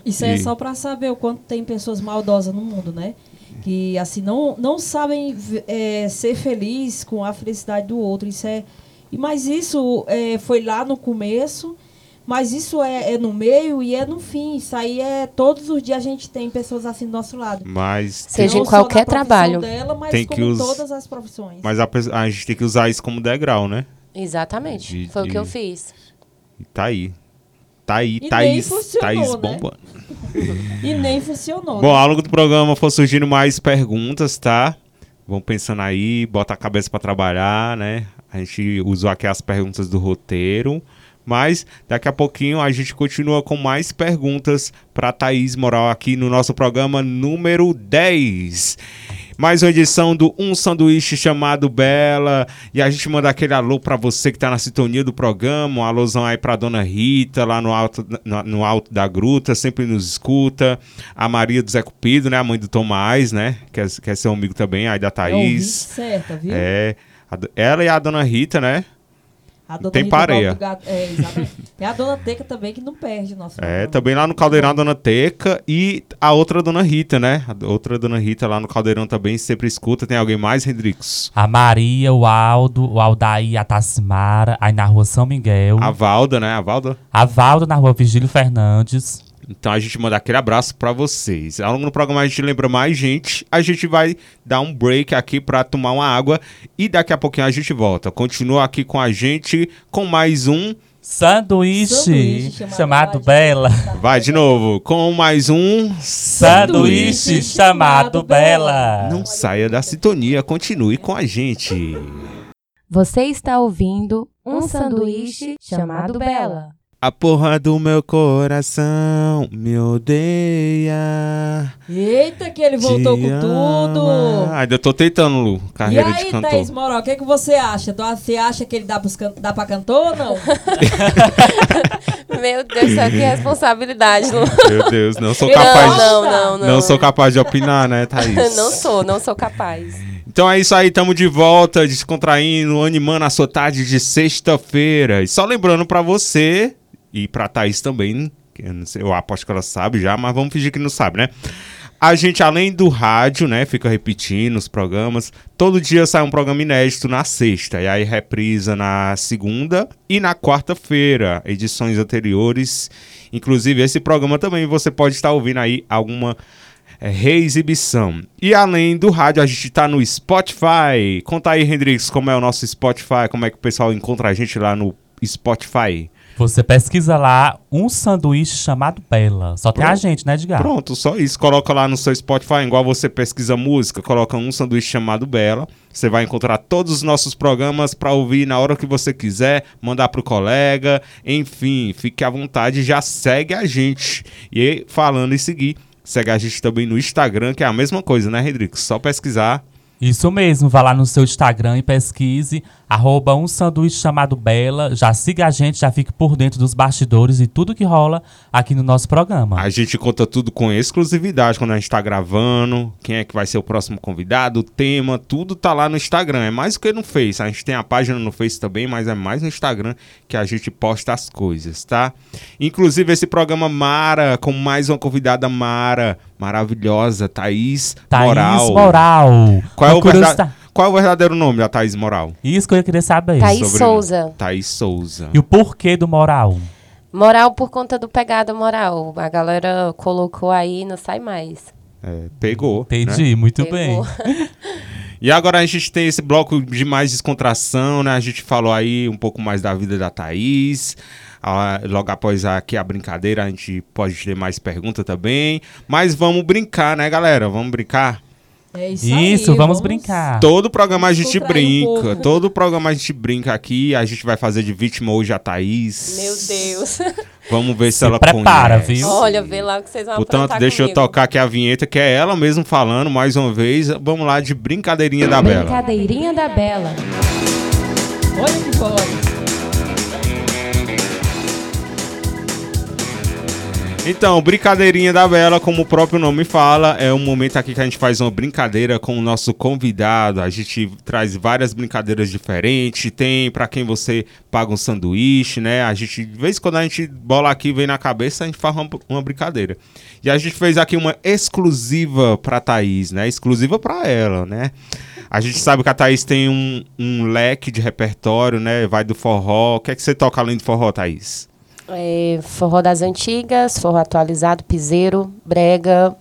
Isso é E- só pra saber o quanto tem pessoas maldosas no mundo, né? Que assim não, não sabem é, ser feliz com a felicidade do outro. Isso é. E mas isso é, foi lá no começo, mas isso é, é no meio e é no fim. Isso aí é todos os dias a gente tem pessoas assim do nosso lado. Mas, Seja em qualquer trabalho. Dela, mas Tem que todas as profissões. mas a, a gente tem que usar isso como degrau, né? Exatamente. De- Foi o de- que eu fiz. E tá aí. Tá aí, E Thaís, Thaís né? bombando. E nem funcionou. Bom, ao longo do programa for surgindo mais perguntas, tá? Vão pensando aí, bota a cabeça pra trabalhar, né? A gente usou aqui as perguntas do roteiro, mas daqui a pouquinho a gente continua com mais perguntas pra Thaís Moral aqui no nosso programa número 10. Mais uma edição do Um Sanduíche chamado Bela. E a gente manda aquele alô pra você que tá na sintonia do programa. Um alôzão aí pra dona Rita, lá no alto, no, no alto da gruta, sempre nos escuta. A Maria do Zé Cupido, né? A mãe do Tomás, né? Quer, quer ser um amigo também, aí da É Thaís. certa, viu? É. ela e a dona Rita, né? A dona Tem pareia. Gato- É, exatamente. Tem a dona Teca também que não perde nosso É, programa. também lá no Caldeirão a Dona Teca e a outra Dona Rita, né? A outra Dona Rita lá no Caldeirão também sempre escuta. Tem alguém mais, Hendrix? A Maria, o Aldo, o Aldair, a Tassimara, aí na rua São Miguel. A Valda, né? A Valda. A Valdo na rua Vigílio Fernandes. Então a gente manda aquele abraço pra vocês. Ao longo do programa a gente lembra mais gente. A gente vai dar um break aqui pra tomar uma água e daqui a pouquinho a gente volta. Continua aqui com a gente com mais um. Sanduíche, Sanduíche chamado chamado, Bela. Bela. Vai de novo, com mais um. Sanduíche chamado Bela. Não saia da sintonia, continue com a gente. Você está ouvindo um sanduíche chamado Bela. A porra do meu coração me odeia. Eita, que ele voltou te com ama. tudo. Ainda tô tentando, Lu, E carreira aí, de cantor. Thaís Moral, o que, que você acha? Tu- Você acha que ele dá, pros can... dá pra cantor ou não? Meu Deus céu, que responsabilidade. Lu. Meu Deus, não sou capaz Não, de... não, não, não. Não sou capaz de opinar, né, Thaís? Não sou, não sou capaz. Então é isso aí, tamo de volta, descontraindo, animando a sua tarde de sexta-feira. E só lembrando pra você, e pra Thaís também, eu, aposto que ela sabe já, mas vamos fingir que não sabe, né? A gente, além do rádio, né, fica repetindo os programas. Todo dia sai um programa inédito na sexta. E aí reprisa na segunda e na quarta-feira. Edições anteriores. Inclusive, esse programa também você pode estar ouvindo aí alguma é, reexibição. E além do rádio, a gente tá no Spotify. Conta aí, Hendrix, como é o nosso Spotify, como é que o pessoal encontra a gente lá no Spotify. Você pesquisa lá um sanduíche chamado Bela. Só tem a gente, né, Edgar? Pronto, só isso. Coloca lá no seu Spotify, igual você pesquisa música, coloca um sanduíche chamado Bela. Você vai encontrar todos os nossos programas para ouvir na hora que você quiser, mandar pro colega, enfim, fique à vontade, já segue a gente. E falando em seguir, segue a gente também no Instagram, que é a mesma coisa, né, Rodrigo? Só pesquisar. Isso mesmo, vá lá no seu Instagram e pesquise, arroba um sanduíche chamado Bela. Já siga a gente, já fique por dentro dos bastidores e tudo que rola aqui no nosso programa. A gente conta tudo com exclusividade quando a gente tá gravando, quem é que vai ser o próximo convidado, o tema, tudo tá lá no Instagram. É mais do que no Face. A gente tem a página no Face também, mas é mais no Instagram que a gente posta as coisas, tá? Inclusive esse programa Mara, com mais uma convidada Mara, maravilhosa, Thaís, Thaís Moral. Moral. Qual é, o Uma curiosidade- verda- Qual é o verdadeiro nome da Thaís Moral? Isso que eu ia querer saber. Thaís Sobrenome. Souza. Thaís Souza. E o porquê do Moral? Moral por conta do pegada moral. A galera colocou aí e não sai mais. É, pegou. né? Entendi, muito Pegou. bem. E agora a gente tem esse bloco de mais descontração, né? A gente falou aí um pouco mais da vida da Thaís. Ah, logo após aqui a brincadeira, a gente pode ter mais perguntas também. Mas vamos brincar, né, galera? Vamos brincar? É isso, aí, Isso, vamos brincar. Todo programa a gente um brinca. pouco. Todo programa a gente brinca aqui. A gente vai fazer de vítima hoje a Thaís. Meu Deus. Vamos ver se, Se ela prepara, conhece. viu? Olha, vê lá o que vocês vão Portanto, deixa eu comigo. tocar aqui a vinheta, que é ela mesmo falando mais uma vez. Vamos lá de brincadeirinha da Bela. Brincadeirinha da Bela. Olha que pode. Então, brincadeirinha da Bela, como o próprio nome fala, é um momento aqui que a gente faz uma brincadeira com o nosso convidado. A gente traz várias brincadeiras diferentes. Tem para quem você paga um sanduíche, né? A gente, de vez em quando a gente bola aqui, vem na cabeça, a gente faz uma, uma brincadeira. E a gente fez aqui uma exclusiva pra Thaís, né? Exclusiva pra ela, né? A gente sabe que a Thaís tem um, um leque de repertório, né? Vai do forró. O que é que você toca além do forró, Thaís? É, forró das antigas, forró atualizado, piseiro, brega,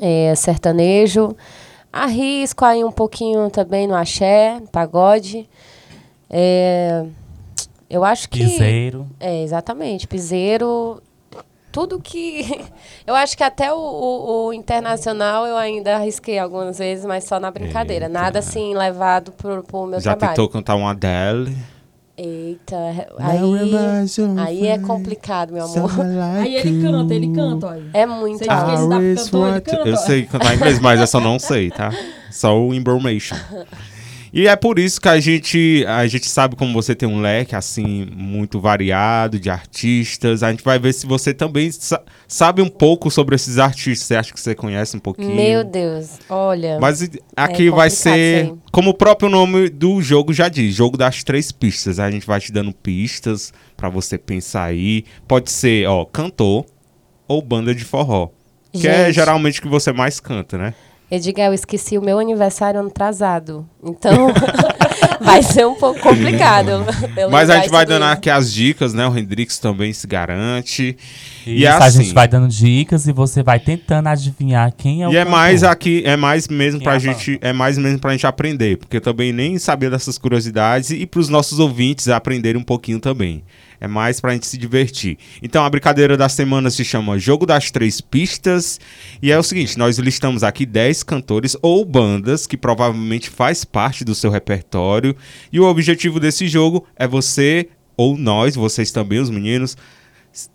é, sertanejo. Arrisco aí um pouquinho também no axé, pagode. É, eu acho que. Piseiro. É, exatamente. Piseiro. Tudo que. Eu acho que até o, o- o internacional eu ainda arrisquei algumas vezes, mas só na brincadeira. Eita. Nada assim levado pro, pro meu Já trabalho. tentou cantar uma Adele? Eita, aí, aí é complicado, meu amor. Aí ele canta, ele canta, olha. É muito Você alto. cantor. Eu sei cantar inglês, mas essa eu não sei, tá? Só o information. E é por isso que a gente, a gente sabe como você tem um leque assim muito variado de artistas. A gente vai ver se você também sa- sabe um pouco sobre esses artistas. Você acha que você conhece um pouquinho? Meu Deus, olha. Mas aqui É vai ser, aí. como o próprio nome do jogo já diz, jogo das três pistas. A gente vai te dando pistas pra você pensar aí. Pode ser, ó, cantor ou banda de forró. Que é geralmente o que você mais canta, né? Edgar, eu esqueci o meu aniversário ano atrasado. Então, vai ser um pouco complicado. Mas a gente vai dando aqui as dicas, né? O Hendrix também se garante. E E é a assim. gente vai dando dicas e você vai tentando adivinhar quem é o E é cantor. mais aqui, é mais mesmo Quem pra é a gente, é mais mesmo pra gente aprender, porque eu também nem sabia dessas curiosidades e pros nossos ouvintes aprenderem um pouquinho também. É mais pra gente se divertir. Então a brincadeira da semana se chama Jogo das Três Pistas e é o seguinte, nós listamos aqui 10 cantores ou bandas que provavelmente faz parte do seu repertório e o objetivo desse jogo é você ou nós, vocês também, os meninos,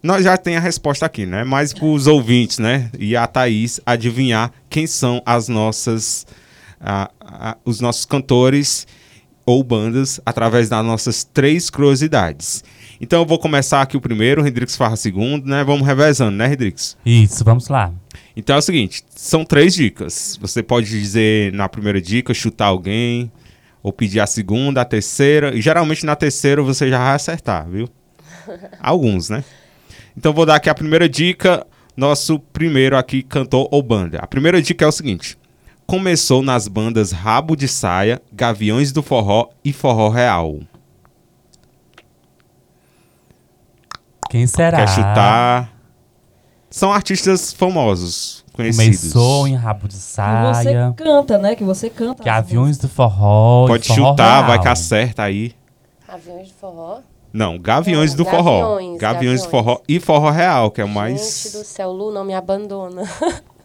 nós já tem a resposta aqui, né? Mas para os ouvintes, né? E a Thaís adivinhar quem são as nossas, a- a- os nossos cantores ou bandas através das nossas três curiosidades. Então eu vou começar aqui o primeiro, o Hendrix farra o segundo, né? Vamos revezando, né, Hendrix? Isso, vamos lá. Então é o seguinte, são três dicas. Você pode dizer na primeira dica, chutar alguém, ou pedir a segunda, a terceira. E geralmente na terceira você já vai acertar, viu? Alguns, né? Então vou dar aqui a primeira dica. Nosso primeiro aqui, cantor ou banda. A primeira dica é o seguinte. Começou nas bandas Rabo de Saia, Gaviões do Forró e Forró Real. Quem será? Quer chutar? São artistas famosos, conhecidos. Começou em rabo de Que você saia. canta, né? Que você canta. Que aviões do forró. Pode forró chutar, vai que acerta aí. Aviões de forró. Não, Gaviões Não, do Forró. Gaviões, Gaviões do Gaviões. Forró e Forró Real, que é o Gente mais. do céu, Lu, não me abandona.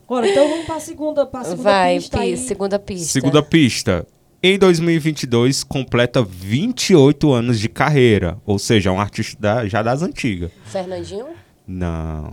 Agora, então vamos pra segunda, pra segunda Vai, pista pi- aí. segunda pista. Segunda pista. Em 2022, completa 28 anos de carreira. Ou seja, é um artista da- já das antigas. Fernandinho? Não.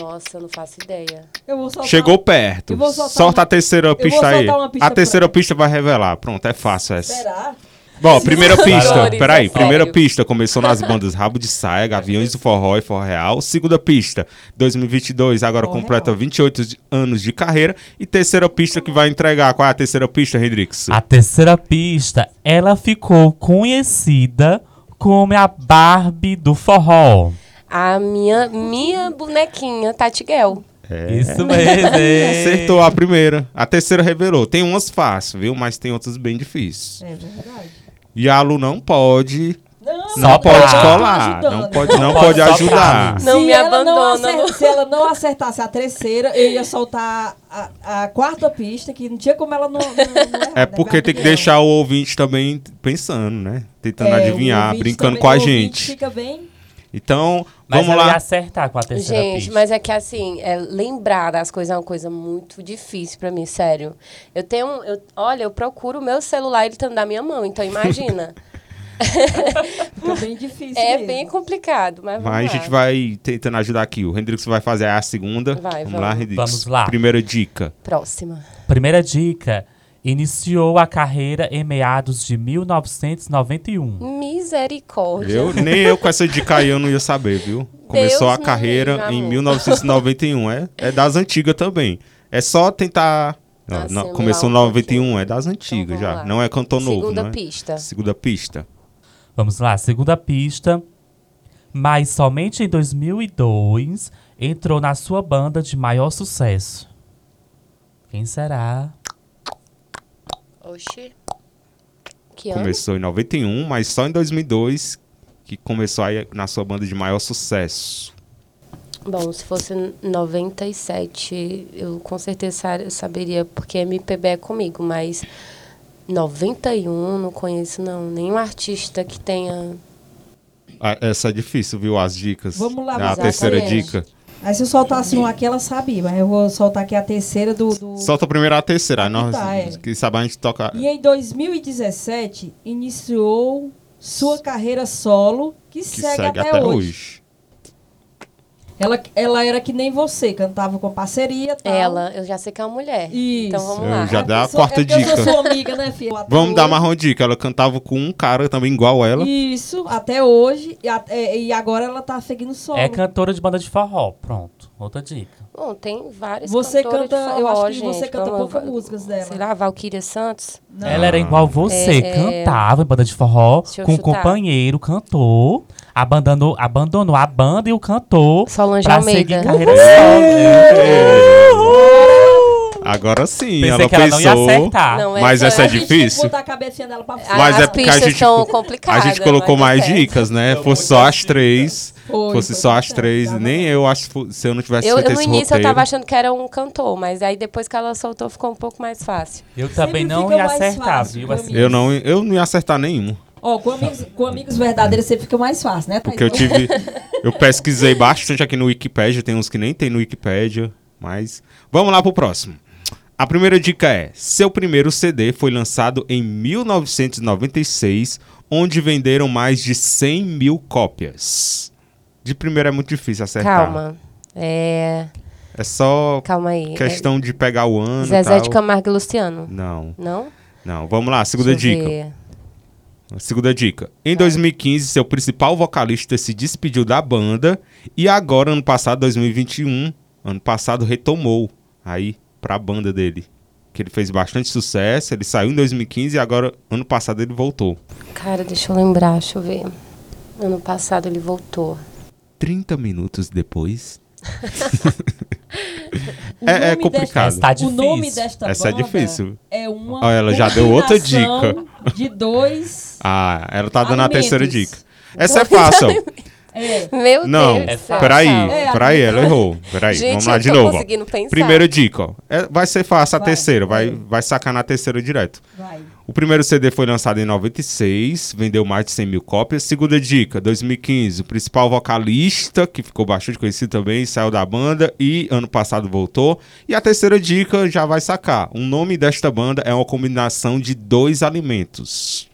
Nossa, eu não faço ideia. Eu vou soltar Chegou perto. Eu vou soltar Solta uma- a terceira pista aí. a terceira pra- pista vai revelar. Pronto, é fácil essa. Será? Bom, primeira pista. Peraí, primeira pista começou nas bandas Rabo de Saia, Gaviões do Forró e Forró Real. Segunda pista, 2022, agora Forró completa Real. 28 de- anos de carreira. E terceira pista que vai entregar. Qual é a terceira pista, Hendrix? A terceira pista, ela ficou conhecida como a Barbie do forró. A minha, minha bonequinha, Tati Guel. É. Isso mesmo. Acertou a primeira. A terceira revelou. Tem umas fáceis, viu? Mas tem outras bem difíceis. É verdade. E a Lu não pode. Não, Não pode colar. ajudando. Não pode, não Pode ajudar. Não se me não abandona, não. Se ela não acertasse a terceira, eu ia soltar a, a quarta pista, que não tinha como ela não. não, não errar, É né? porque tem que deixar o ouvinte também pensando, né? Tentando É, adivinhar, brincando também- com a gente. Fica bem. Então, Mas vamos lá. acertar com a terceira Gente, pista. mas é que assim, é, lembrar das coisas é uma coisa muito difícil pra mim, sério. Eu tenho. um- Eu, olha, eu procuro o meu celular ele tá na minha mão, então imagina. Fica bem difícil. é mesmo. bem complicado, mas vamos Mas a lá. gente vai tentando ajudar aqui. O Hendrix vai fazer a segunda. Vai, vamos vamos. lá, Hendrix. Vamos lá. Primeira dica. Próxima. Primeira dica. Iniciou a carreira em meados de 1991. Misericórdia. Eu, nem eu com essa dica aí eu não ia saber, viu? Começou Deus a me carreira livre, em amor. 1991. É, é das antigas também. É só tentar. Não, Ah, não, sim, começou em lá um 91, é das antigas vamos já. lá. Não é cantor novo, Segunda não é? pista. Segunda pista. Vamos lá, segunda pista. Mas somente em 2002 entrou na sua banda de maior sucesso. Quem será? Oxi. Que ano? Começou em 91, mas só em 2002 que começou aí na sua banda de maior sucesso. Bom, se fosse 97, eu com certeza sa- saberia, porque MPB é comigo, mas 91 não conheço não. Nenhum artista que tenha. Ah, Essa é difícil, viu? As dicas. Vamos lá, É a terceira dica. Aí se eu soltasse um aqui, ela sabia, mas eu vou soltar aqui a terceira do. do- Solta primeiro a terceira. Aí nós, tá, é. que sabe, a gente toca. E em 2017, iniciou sua carreira solo, que, Que segue, segue até, hoje. Ela, ela era que nem você, cantava com parceria tal. Ela, eu já sei que é uma mulher. Isso. Então vamos Eu lá. já dei a Eu sou- quarta é porque Eu dica. sou sua amiga, né, filha? Vamos dar uma dica. Ela cantava com um cara também igual ela. Isso, até hoje. E, a- é, e agora ela tá seguindo solo. É cantora de banda de forró. Pronto, outra dica. Bom, tem várias Você canta- eu acho que você gente. canta Vamos- poucas músicas dela. Sei lá, Valquíria Santos. Não. Ela era igual você, É, é. cantava em banda de forró, eu com um chutar. companheiro, cantor, abandonou, abandonou a banda e o cantor Solange pra Almeida. seguir carreira solo. Agora sim, Pensei ela que ela não ia pensou. acertar. Não, Mas essa a é difícil? Botar a cabecinha dela pra fora. Mas As é porque a pistas gente, são a complicadas, gente colocou mas tá mais certo. dicas, né? Fosse só as três. Foi, fosse foi só as certo, três. tá Nem eu acho que se eu não tivesse Eu, feito eu, no esse início eu roteiro. tava achando que era um cantor, mas aí depois que ela soltou ficou um pouco mais fácil. Eu também Sempre não fica ia mais acertar, fácil viu? pra Assim. Eu não, eu não ia acertar nenhum. Ó, com amigos, com amigos verdadeiros sempre fica mais fácil, né? Thaís? Porque eu tive. Eu pesquisei bastante aqui no Wikipedia, tem uns que nem tem no Wikipedia, mas. Vamos lá pro próximo. A primeira dica é: seu primeiro CD foi lançado em 1996, onde venderam mais de 100 mil cópias. De primeira é muito difícil acertar. Calma. É. É só Calma aí. questão de pegar o É ano. Zezé tal. de Camargo e Luciano. Não, Não? não. Vamos lá, segunda dica. ver. Segunda dica. Em 2015, seu principal vocalista se despediu da banda e agora, ano passado, 2021, ano passado, retomou aí pra banda dele. Que ele fez bastante sucesso, ele saiu em 2015 e agora, ano passado, ele voltou. Cara, deixa eu lembrar, deixa eu ver. Ano passado ele voltou. 30 minutos depois. É- é complicado. desta- Tá O nome desta Essa é difícil. É uma ela já deu outra combinação de dois. Ah, ela tá dando a Alimentos. terceira dica. Essa é fácil. É, Meu Não, Deus. do céu, peraí, calma. É, peraí, ela errou. Peraí, Gente, vamos lá de novo. Primeira dica, ó. É, vai ser fácil a Vai, terceira, vai, vai. vai sacar na terceira direto. vai. O primeiro CD foi lançado em 96, vendeu mais de 100 mil cópias. Segunda dica, 2015, o principal vocalista, que ficou bastante conhecido também, saiu da banda e ano passado voltou. E a terceira dica já vai sacar. O nome desta banda é uma combinação de dois alimentos.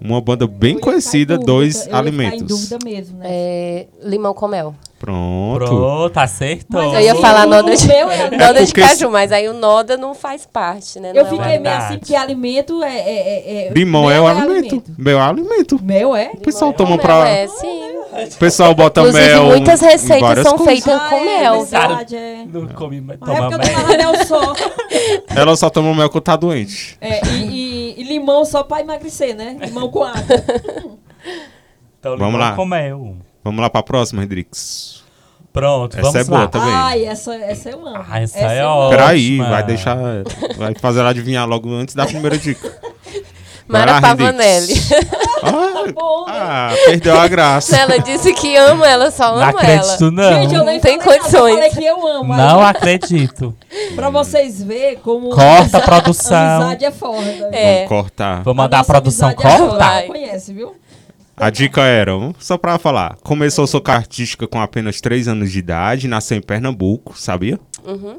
Uma banda bem ia conhecida, dois dúvida, eu ia ficar em alimentos. dúvida mesmo, né? É, limão com mel. Pronto. Pronto, acertou. Mas Eu ia falar noda de, meu é- noda de porque- caju, mas aí o noda não faz parte, né? Eu Não é fiquei uma- meio assim, porque alimento é. é, é- é- Limão mel é o alimento. Mel é alimento. Mel é? O pessoal Com toma mel, pra. É, sim. O pessoal bota Inclusive, mel. muitas receitas várias são coisas. feitas com Ah, mel. É verdade, é. Não come, é toma porque eu mel. mel só. Ela só toma mel quando tá doente. É, e, e- e limão só pra emagrecer, né? Limão com água. Então, Vamos limão lá. com mel. Vamos lá pra próxima, Hendrix. Pronto, Essa vamos é boa lá. também. Ai, essa, essa eu amo. Ah, essa é eu ótima. Peraí, vai deixar. Vai fazer ela adivinhar logo antes da primeira dica. Mara lá, Pavanelli. Ah, Bom, né? ah, perdeu a graça. ela disse que ama, ela só Não ama acredito, ela. não. Gente, eu nem tem falei nada, condições. Eu falei que eu amo. Não mas acredito. Pra vocês verem como. Corta, a produção. amizade é forte. É. Vamos cortar. Vou mandar a, nossa produção é cortar. ela Conhece, viu? A dica era, só pra falar, começou sua carreira artística com apenas 3 anos de idade, nasceu em Pernambuco, sabia? Uhum.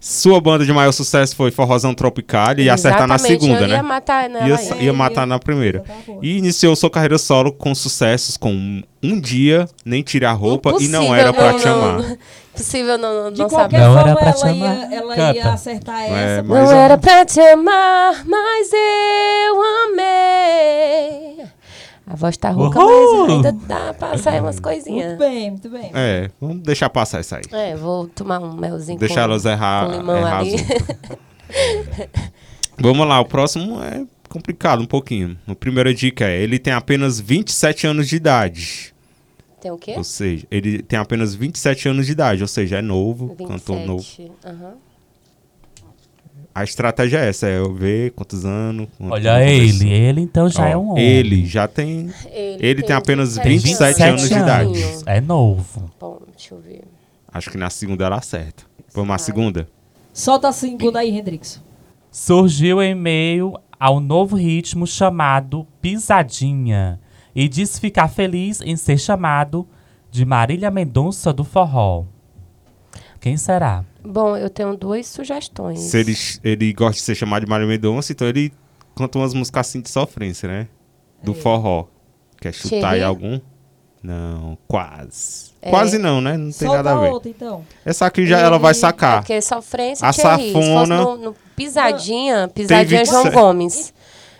Sua banda de maior sucesso foi Forrozão Tropical e ia acertar na segunda, eu né? ia matar nela Ia, ia matar na primeira. E iniciou sua carreira solo com sucessos com Um Dia, Nem Tire a Roupa e Não Era Pra Te Amar. Impossível não, não, De não qualquer saber. Não forma, ela, ia, ela ia acertar essa. É, mas- Não era pra te amar, mas eu amei. A voz tá rouca, Uhul! mas ainda dá pra sair umas coisinhas. Muito bem, muito bem. É, vamos deixar passar isso aí. É, vou tomar um melzinho Deixar com, elas errar, com limão errar ali. as. Vamos lá, o próximo é complicado um pouquinho. A primeira dica é: ele tem apenas 27 anos de idade. Tem o quê? Ou seja, ele tem apenas 27 anos de idade, ou seja, é novo, cantor novo. 27. Aham. A estratégia é essa, é eu ver quantos anos. quanto Olha tempo ele, começou. ele então já Ó, é um homem. Ele já tem. Ele tem apenas 27 anos de idade. É novo. Bom, deixa eu ver. Acho que na segunda ela acerta. Vamos à segunda? Solta a segunda aí, Hendrix. Surgiu em meio ao novo ritmo chamado Pisadinha e diz ficar feliz em ser chamado de Marília Mendonça do Forró. Quem será? Bom, eu tenho duas sugestões. Se ele, ele gosta de ser chamado de Mário Mendonça, então ele canta umas músicas assim de sofrência, né? Do forró. Quer chutar aí Thierry? algum? Não, quase. É. Quase não, né? Não tem Solta nada a ver. outra, então. Essa aqui já ela vai sacar. Porque sofrência A Thierry. Se fosse safona- no, no Pisadinha, Pisadinha é 27. João Gomes.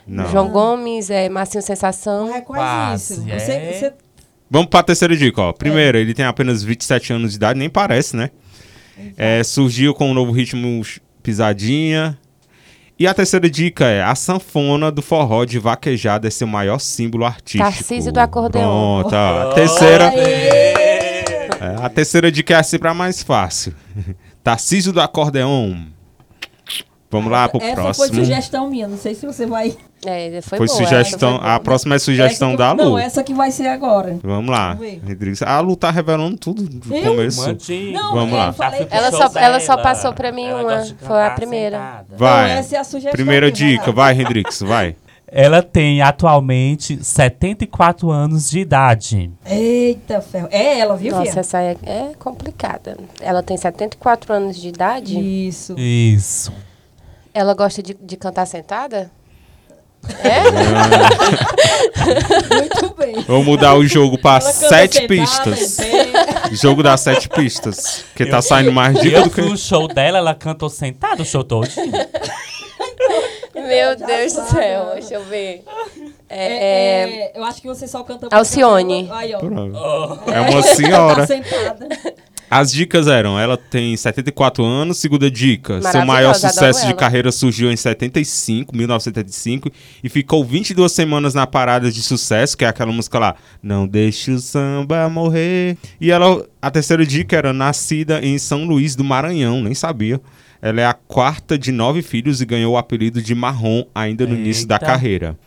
Não. João Gomes, é Massinho Sensação. Não é quase, Quase, isso. é. Você, você- Vamos pra terceira dica, ó. Primeiro, ele tem apenas 27 anos de idade, nem parece, né? É, surgiu com o novo ritmo pisadinha. E a terceira dica é: a sanfona do forró de vaquejada é seu maior símbolo artístico. Tarcísio do acordeon. Pronto, ó. A terceira, é, a terceira dica é sempre a mais fácil. Tarcísio do acordeon. Vamos lá pro Essa próximo. foi sugestão minha, não sei se você vai... É, foi, Foi boa. sugestão. essa foi. A próxima é sugestão essa que- da Lu. Não, essa que vai ser agora. Vamos lá. Rodrigues. A Lu tá revelando tudo do Eu? começo. Mantinho. Não, Vamos eu lá. falei Ela só- ela só passou pra mim Ela uma. Foi a primeira. sentada. Vai. Não, essa é a sugestão Primeira dica, vai, Hendrix, vai. Ela tem atualmente 74 anos de idade. Eita, ferro. É ela, viu, Nossa, essa é, é complicada. Ela tem 74 anos de idade. Isso. Isso. Ela gosta de, de cantar sentada? É? Muito bem. Vamos mudar o jogo canta sete sentada, pistas. em pé. Jogo das sete pistas. Que tá saindo mais dica do que. no show dela, ela cantou sentada o show todo. Meu Deus do céu, né? deixa eu ver. É, É, é, é, eu acho que você só canta... Alcione. Aí, ó. É uma senhora. Tá sentada. As dicas eram: ela tem 74 anos. Segunda dica: seu maior sucesso de carreira surgiu em 75, 1975, e ficou 22 semanas na parada de sucesso, que é aquela música lá, Não Deixe o Samba Morrer. E ela, a terceira dica era nascida em São Luís do Maranhão, nem sabia. Ela é a quarta de nove filhos e ganhou o apelido de Marrom ainda no início da Eita. carreira.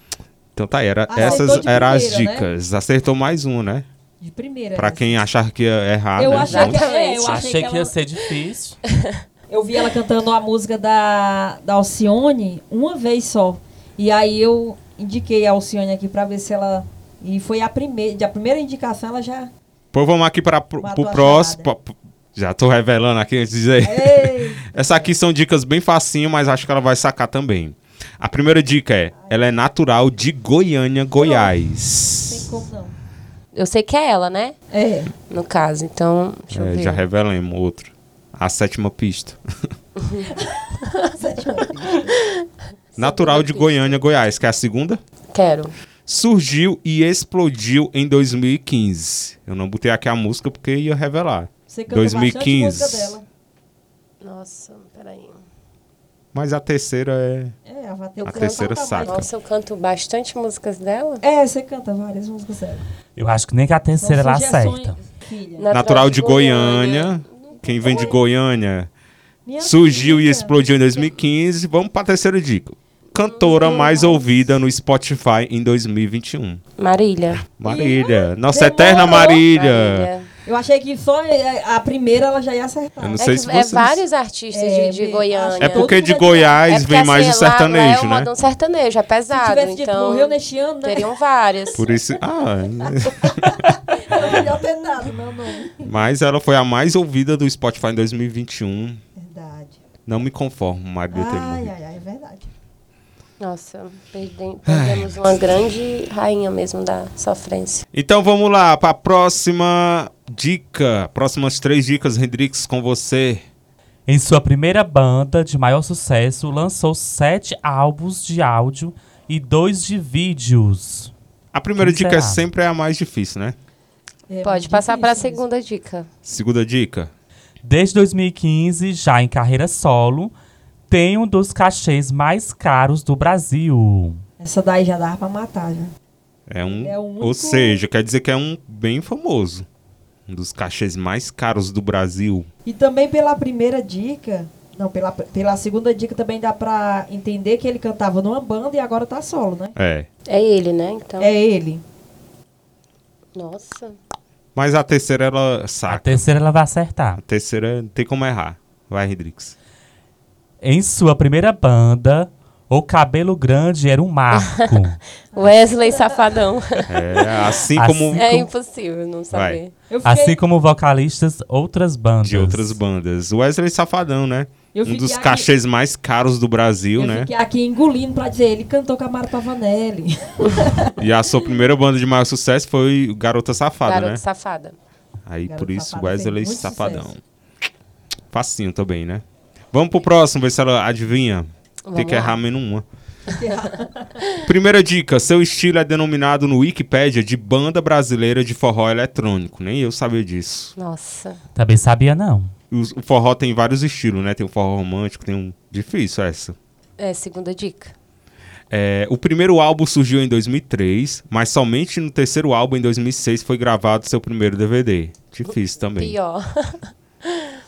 Então tá, era, Acertou essas eram as né? dicas. Acertou mais um, né? De primeira. Pra né? quem achar que ia errar, Eu né? achei que, é, eu achei Achei que, que ela, ia ser difícil. Eu vi ela cantando a música da, da Alcione uma vez só. E aí eu indiquei a Alcione aqui pra ver se ela. E foi a primeira. A primeira indicação ela já. Pois vamos aqui para a próximo. Já tô revelando aqui antes de dizer. Essa aqui são dicas bem facinho, mas acho que ela vai sacar também. A primeira dica é: ela é natural de Goiânia, Tem Goiás. como não. Eu sei que é ela, né? É. No caso, então, deixa eu É, ver. já revelamos outro. A sétima pista. Natural de Goiânia, Goiás, que é a segunda. Quero. Surgiu e explodiu em 2015. Eu não botei aqui a música porque ia revelar. Você canta 2015. bastante música dela. Nossa. Mas a terceira é. É, a, Vateu A terceira saca. Nossa, eu canto bastante músicas dela. É, você canta várias músicas dela. Eu acho que nem que a terceira ela São sugestões, acerta. filha. Natural de Goiânia. Quem vem de Goiânia Minha surgiu e filha. explodiu em 2015. Vamos para a terceira dica. Cantora mais ouvida no Spotify em 2021. Marília. Marília. Nossa demorou. eterna Marília. Marília. Eu achei que só é, a primeira ela já ia acertar. Eu não É, sei que se é vocês... vários artistas É, de, de Goiânia. É porque de Goiás É vem mais assim, o lá- lá sertanejo, é um né? sertanejo, é Se pesado. tivesse dito então, morreu neste ano, né? teriam várias. Por isso... Ah, Não podia ter dado meu nome. mas ela foi a mais ouvida do Spotify em 2021. Verdade. Não me conformo, Maria Ai, ai, ai, é verdade. Nossa, perdem- perdemos uma grande rainha mesmo da sofrência. Então vamos lá para a próxima dica. Próximas três dicas, Hendrix, com você. Em sua primeira banda de maior sucesso, lançou sete álbuns de áudio e dois de vídeos. A primeira Quem dica é será? sempre a mais difícil, né? É Pode passar para a segunda dica. Segunda dica. Desde 2015, já em carreira solo, tem um dos cachês mais caros do Brasil. Essa daí já dava pra matar, já. É um, É único- ou seja, quer dizer que é um bem famoso. Um dos cachês mais caros do Brasil. E também pela primeira dica, não, pela, pela segunda dica também dá pra entender que ele cantava numa banda e agora tá solo, né? É. É ele, né? Então. É ele. Nossa. Mas a terceira ela A saca. terceira ela vai acertar. A terceira não tem como errar. Vai, Hendrix. Em sua primeira banda, o cabelo grande era um marco. Wesley Safadão. É, assim Assim como é impossível não saber. Fiquei, assim como vocalistas outras bandas. de outras bandas. Wesley Safadão, né? Um dos aqui- cachês mais caros do Brasil, eu né? fiquei aqui engolindo pra dizer, ele cantou com a Mara Pavanelli. E a sua primeira banda de maior sucesso foi o Garota Safada, Garota né? Safada. Aí Garota por isso Safada Wesley Safadão. sucesso. Facinho também, né? Vamos pro próximo, ver se ela adivinha. Tem Vamos que lá. errar menos uma. Primeira dica: seu estilo é denominado no Wikipédia de banda brasileira de forró eletrônico. Nem eu sabia disso. Nossa. Também sabia não. O forró tem vários estilos, né? Tem o forró romântico, tem um. Difícil essa. É, segunda dica. É, o primeiro álbum surgiu em 2003, mas somente no terceiro álbum, em 2006, foi gravado seu primeiro DVD. Difícil também. Pior.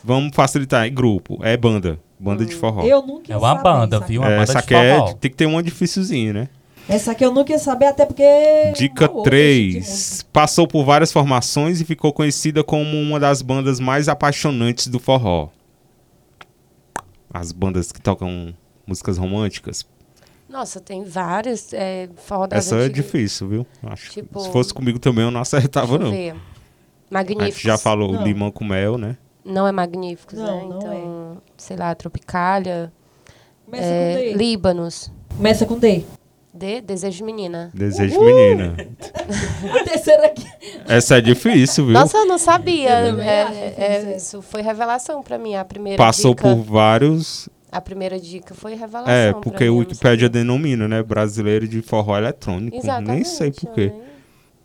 Vamos facilitar. É grupo, é banda. Banda de forró. Eu nunca ia É uma saber, banda, viu? Uma É, banda essa de é, forró. tem que ter uma dificilzinha, né? Essa aqui eu nunca ia saber, até porque... Dica eu ouço esse tipo de 3. Passou por várias formações e ficou conhecida como uma das bandas mais apaixonantes do forró. As bandas que tocam músicas românticas. Nossa, tem vários. É, forró das Essa é antigas. difícil, viu? Acho que Tipo- se fosse comigo também eu não acertava, não. ver. A gente já falou Não. limão com mel, né? Não é Magníficos, Não, né? não Então, sei lá, Tropicália. Começa é, com D. Líbanos. Começa com D. D, Desejo de Menina. Desejo menina. A terceira aqui. Essa é difícil, viu? Nossa, eu não sabia. É, acho é, difícil. isso foi revelação pra mim. A primeira Passou dica. por vários. A primeira dica foi revelação. É, pra porque mim, o sabia. denomina, né? Brasileiro de forró eletrônico. Exatamente. Nem sei porquê. né?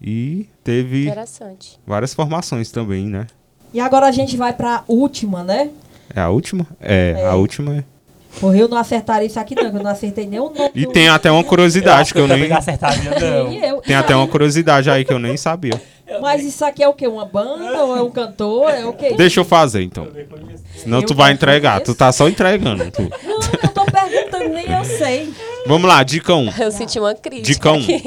E teve Interessante. várias formações também, né? E agora a gente vai pra última, né? É a última? É, É. a última é. Porra, eu não acertaria isso aqui não, que eu não acertei nem o nome E tem até uma curiosidade que eu nem. não acertaria não. Nem eu. Tem até uma curiosidade aí que eu nem sabia. Mas isso aqui é o quê? Uma banda ou é um cantor? É o quê? Deixa eu fazer então. Senão Eu tu vai entregar. Tu tá só entregando. tu. Não, eu tô perguntando, nem eu sei. Vamos lá, dica 1. Eu senti uma crítica. Dica 1. aqui.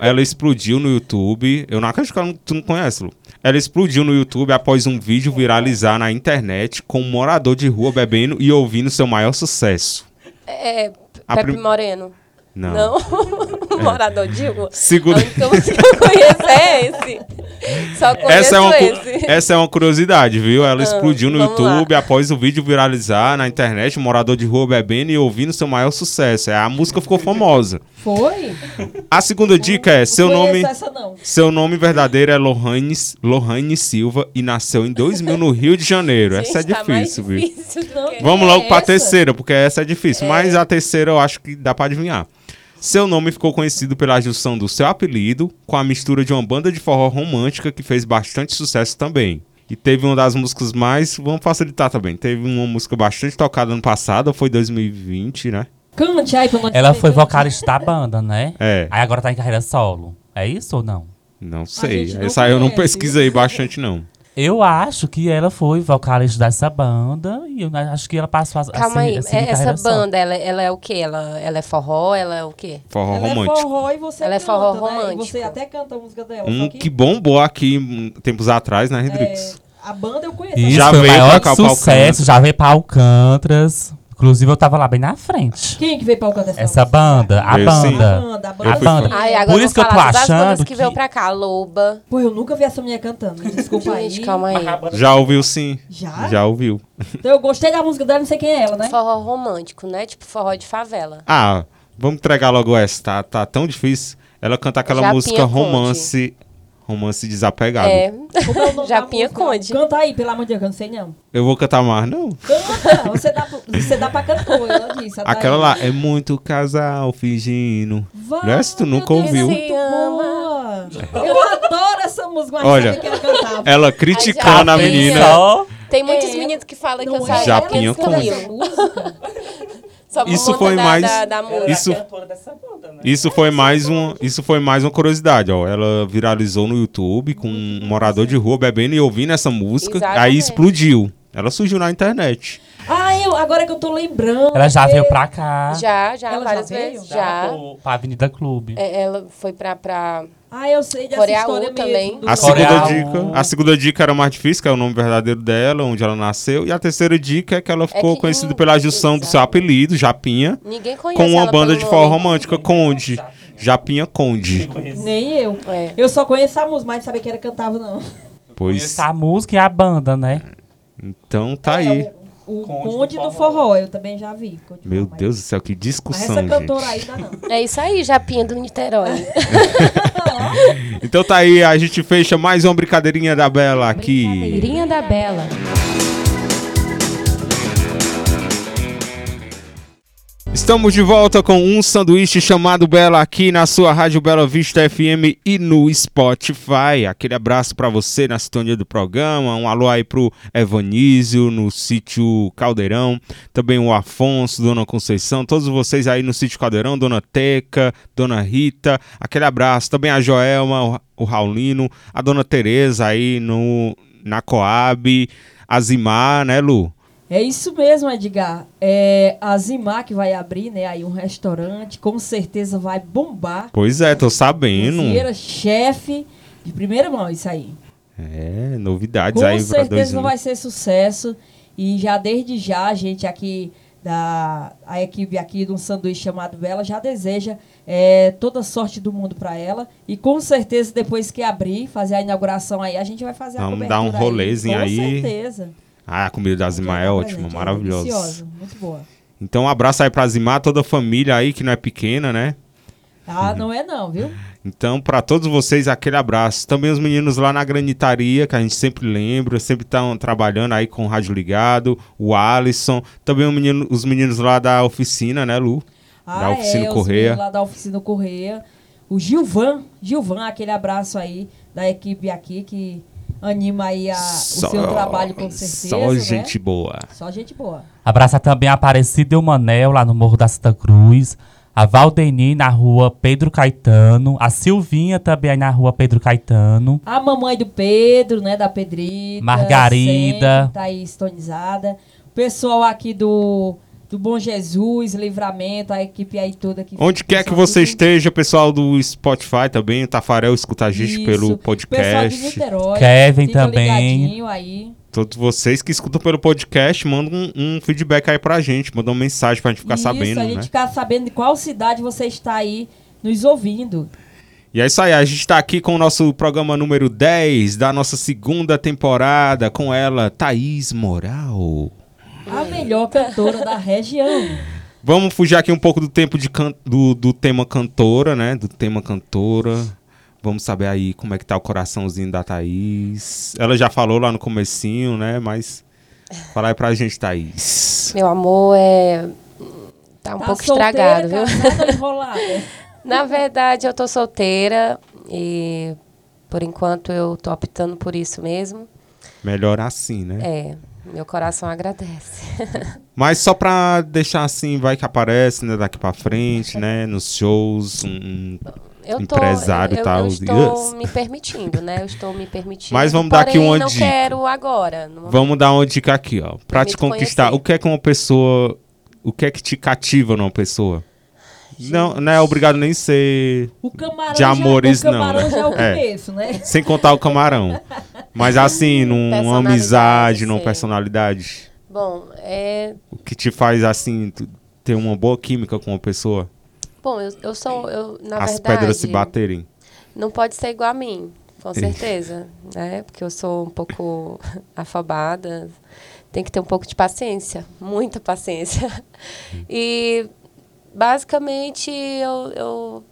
Ela explodiu no YouTube. Eu não acredito que ela não- tu não conhece, Lu. Ela explodiu no YouTube após um vídeo viralizar na internet com um morador de rua bebendo e ouvindo seu maior sucesso. É, Pepe prim- Moreno. Não. Não? Morador de rua. Segura. A que eu conheço é esse. Só conheço Essa é, uma, esse. essa é uma curiosidade, viu? Ela explodiu no vamos YouTube após o vídeo viralizar na internet, morador de rua bebendo e ouvindo seu maior sucesso. É, A música ficou famosa. Foi? A segunda dica é: seu não nome, seu nome verdadeiro é Lohane, Lohane Silva e nasceu em 2000 no Rio de Janeiro. Gente, essa é tá mais difícil, viu? difícil que- Vamos É logo pra essa? terceira, porque essa é difícil. Mas a terceira eu acho que dá pra adivinhar. Seu nome ficou conhecido pela junção do seu apelido com a mistura de uma banda de forró romântica que fez bastante sucesso também. E teve uma das músicas mais. Vamos facilitar também. Teve uma música bastante tocada ano passado, foi 2020, né? Cante aí pra não Ela foi vocalista da banda, né? É. Aí agora tá em carreira solo. É isso ou não? Não sei. não Essa aí eu não pesquisei bastante, não. Eu acho que ela foi vocalista dessa banda e eu acho que ela passou a, Calma seguir- aí, a seguir é- essa banda, ela, ela é o quê? Ela, ela é forró? Ela é o quê? Forró Ela é romântico. forró e você Ela é canta, forró né? E romântico. você até canta a música dela. Um que... que, bombou aqui hum, tempos atrás, né, Hendrix? a banda eu conheço. Isso, Já foi o veio maior pra cá o sucesso, já veio pra Alcântras, Inclusive, eu tava lá bem na frente. Quem que veio pra Alcântara? Essa banda, a Eu sim. banda. A banda, a Eu banda. fui banda. fã. Ai, agora Por isso que eu tô achando que, que- veio pra cá. Loba. Pô, eu nunca vi essa mulher cantando. Me desculpa aí. Gente, calma aí. Já ouviu sim. Já? Já ouviu. Então eu gostei da música dela, não sei quem é ela, né? Forró romântico, né? Tipo forró de favela. Ah, vamos entregar logo essa, tá? Tá tão difícil. Ela canta aquela Japinha música romance. Romance desapegado. É. Como é Japinha? Conde. Canta aí, pelo amor de Deus, eu não sei não. Eu vou cantar mais, não. Canta, você dá, você dá pra cantor, ela disse. ela Aquela lá é muito casal fingindo. Vai, Não é se tu nunca ouviu. muito boa. Eu adoro essa música, mas Olha, que ela cantava. Ela criticando a Japinha. menina. Tem muitos É. meninos que falam que eu é saio Japinha Conde. Por Isso conta foi da, mais- Da, da música. Isso, banda, né? isso foi mais um, isso foi mais uma curiosidade, ó. Ela viralizou no YouTube com um morador de rua bebendo e ouvindo essa música, aí Exatamente. explodiu. Ela surgiu na internet. Ah, eu, agora que eu tô lembrando. Ela já veio pra cá. Já, já, Ela já várias veio? vezes. Já Já. pra Avenida Clube. É, ela foi pra, pra. Ah, eu sei dessa Coreaú história também. A segunda dica, a segunda dica era mais difícil, que é o nome verdadeiro dela, onde ela nasceu, e a terceira dica é que ela ficou que- conhecida pela junção do seu apelido, Japinha, Ninguém conhece com uma ela banda de forró romântica, Conde. Japinha Conde. Nem eu. É. Eu só conheço a música, mas não sabia que ela cantava, não. Pois Essa música e a banda, né? então tá aí. É, o Conde Conde, do do Forró. Forró, eu também já vi. Meu Forró, mas- Deus do céu, que Mas discussão, essa cantora gente. ainda não. É isso aí, Japinha do Niterói. Então tá aí, a gente fecha mais uma brincadeirinha da Bela aqui. Brincadeirinha da Bela. Estamos de volta com um sanduíche chamado Bela aqui na sua Rádio Bela Vista FM e no Spotify. Aquele abraço pra você na sintonia do programa. Um alô aí pro Evanísio no sítio Caldeirão. Também o Afonso, Dona Conceição. Todos vocês aí no sítio Caldeirão. Dona Teca, Dona Rita. Aquele abraço. Também a Joelma, o, o Raulino. A Dona Tereza aí no, na Coab. A Zimar, né, Lu? É isso mesmo, Edgar. É, a Zimar que vai abrir, né, aí um restaurante, com certeza vai bombar. Pois é, tô sabendo. Cozinheira, chefe, de primeira mão, isso aí. É, novidades Com aí pra certeza 2000. vai ser sucesso. E já desde já, a gente aqui, da, a equipe aqui de um sanduíche chamado Bela, já deseja é, toda sorte do mundo para ela. E com certeza, depois que abrir, fazer a inauguração aí, a gente vai fazer a Vamos dar um rolezinho aí. Com certeza. Ah, a comida da Zimar é ótima, é maravilhosa. muito boa. Então, um abraço aí pra Zimar, toda a família aí, que não é pequena, né? Ah, não é não, viu? Então, pra todos vocês, aquele abraço. Também os meninos lá na granitaria, que a gente sempre lembra, sempre estão trabalhando aí com o rádio ligado. O Alisson. Também menino- os meninos lá da oficina, né, Lu? Ah, da oficina é, Correia. lá da oficina Correia. O Gilvan, Gilvan, aquele abraço aí da equipe aqui que anima aí a, o seu trabalho com certeza. Só né? gente boa. Só gente boa. Abraça também a Aparecida e o Manel, lá no Morro da Santa Cruz. A Valdeni na rua Pedro Caetano. A Silvinha também aí na rua Pedro Caetano. A mamãe do Pedro, né, da Pedrita. Margarida. sempre Tá aí estonizada. O pessoal aqui do, do Bom Jesus, Livramento, a equipe aí toda aqui. Onde quer que você tudo- esteja, pessoal do Spotify também, o Tafarel escuta a gente Isso. pelo Pessoal de podcast. Niterói. Kevin também. aí. Todos vocês que escutam pelo podcast, mandam um, um feedback aí pra gente, mandam uma mensagem pra gente ficar Isso, sabendo, a né? gente ficar sabendo de qual cidade você está aí nos ouvindo. E é isso aí, a gente tá aqui com o nosso programa número 10 da nossa segunda temporada, com ela, Thaís Moral. A melhor cantora da região. Vamos fugir aqui um pouco do tempo de can- do, do tema cantora, né? Do tema cantora. Vamos saber aí como é que tá o coraçãozinho da Thaís. Ela já falou lá no comecinho, né? Mas fala aí pra gente, Thaís. Meu amor é. Tá um Tá pouco solteira, estragado, viu? ou enrolada? Na verdade, eu tô solteira e por enquanto eu tô optando por isso mesmo. Melhor assim, né? É, meu coração agradece. Mas só pra deixar assim, vai que aparece, né? Daqui pra frente, né? Nos shows, um- Eu tô, Empresário eu, tal, eu estou me permitindo, né? Eu estou me permitindo. Mas vamos dar aqui porém, uma não dica. quero agora. Vamos dar uma dica aqui, ó. Pra te conquistar, conhecer. o que é que uma pessoa. O que é que te cativa numa pessoa? Não, não é obrigado nem ser. O camarão, De amores, já, o não, camarão né? já é o É. começo, né? Sem contar o camarão. Mas assim, numa amizade, numa personalidade. Bom, é. O que te faz, assim, ter uma boa química com uma pessoa? Bom, eu, eu sou. Eu, na As verdade, pedras se baterem. Não pode ser igual a mim, com certeza. né? Porque eu sou um pouco afobada. Tem que ter um pouco de paciência, muita paciência. E basicamente eu, eu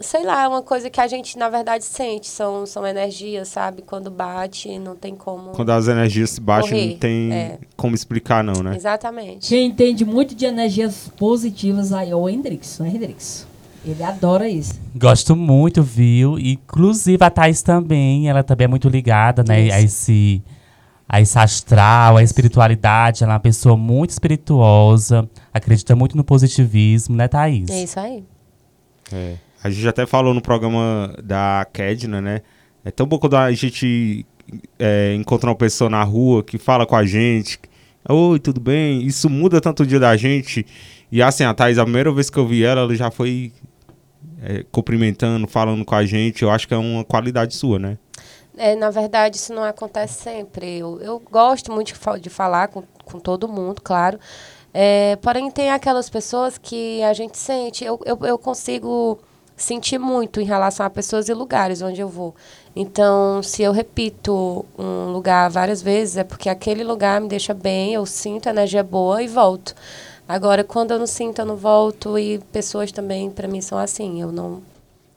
sei lá, é uma coisa que a gente na verdade sente, são, são energias, sabe? Quando bate, não tem como. Quando as energias se baixam, Correr, não tem é. como explicar, não, né? Exatamente. Quem entende muito de energias positivas aí é o Hendrix, né, Hendrix? Ele adora isso. Gosto muito, viu? Inclusive a Thaís também, ela também é muito ligada, né? A esse, a esse astral, a espiritualidade. Ela é uma pessoa muito espirituosa, acredita muito no positivismo, né, Thaís? É isso aí. É. A gente até falou no programa da Kedna, né? É tão bom quando a gente é, encontra uma pessoa na rua que fala com a gente. Oi, tudo bem? Isso muda tanto o dia da gente. E assim, a Thaís, a primeira vez que eu vi ela, ela já foi é, cumprimentando, falando com a gente. Eu acho que é uma qualidade sua, né? É, na verdade, isso não acontece sempre. Eu, eu gosto muito de, de falar com, com todo mundo, claro. É, porém, tem aquelas pessoas que a gente sente. Eu, eu, eu consigo sentir muito em relação a pessoas e lugares onde eu vou. Então, se eu repito um lugar várias vezes, é porque aquele lugar me deixa bem, eu sinto energia boa e volto. Agora, quando eu não sinto, eu não volto. E pessoas também, para mim, são assim. Eu não,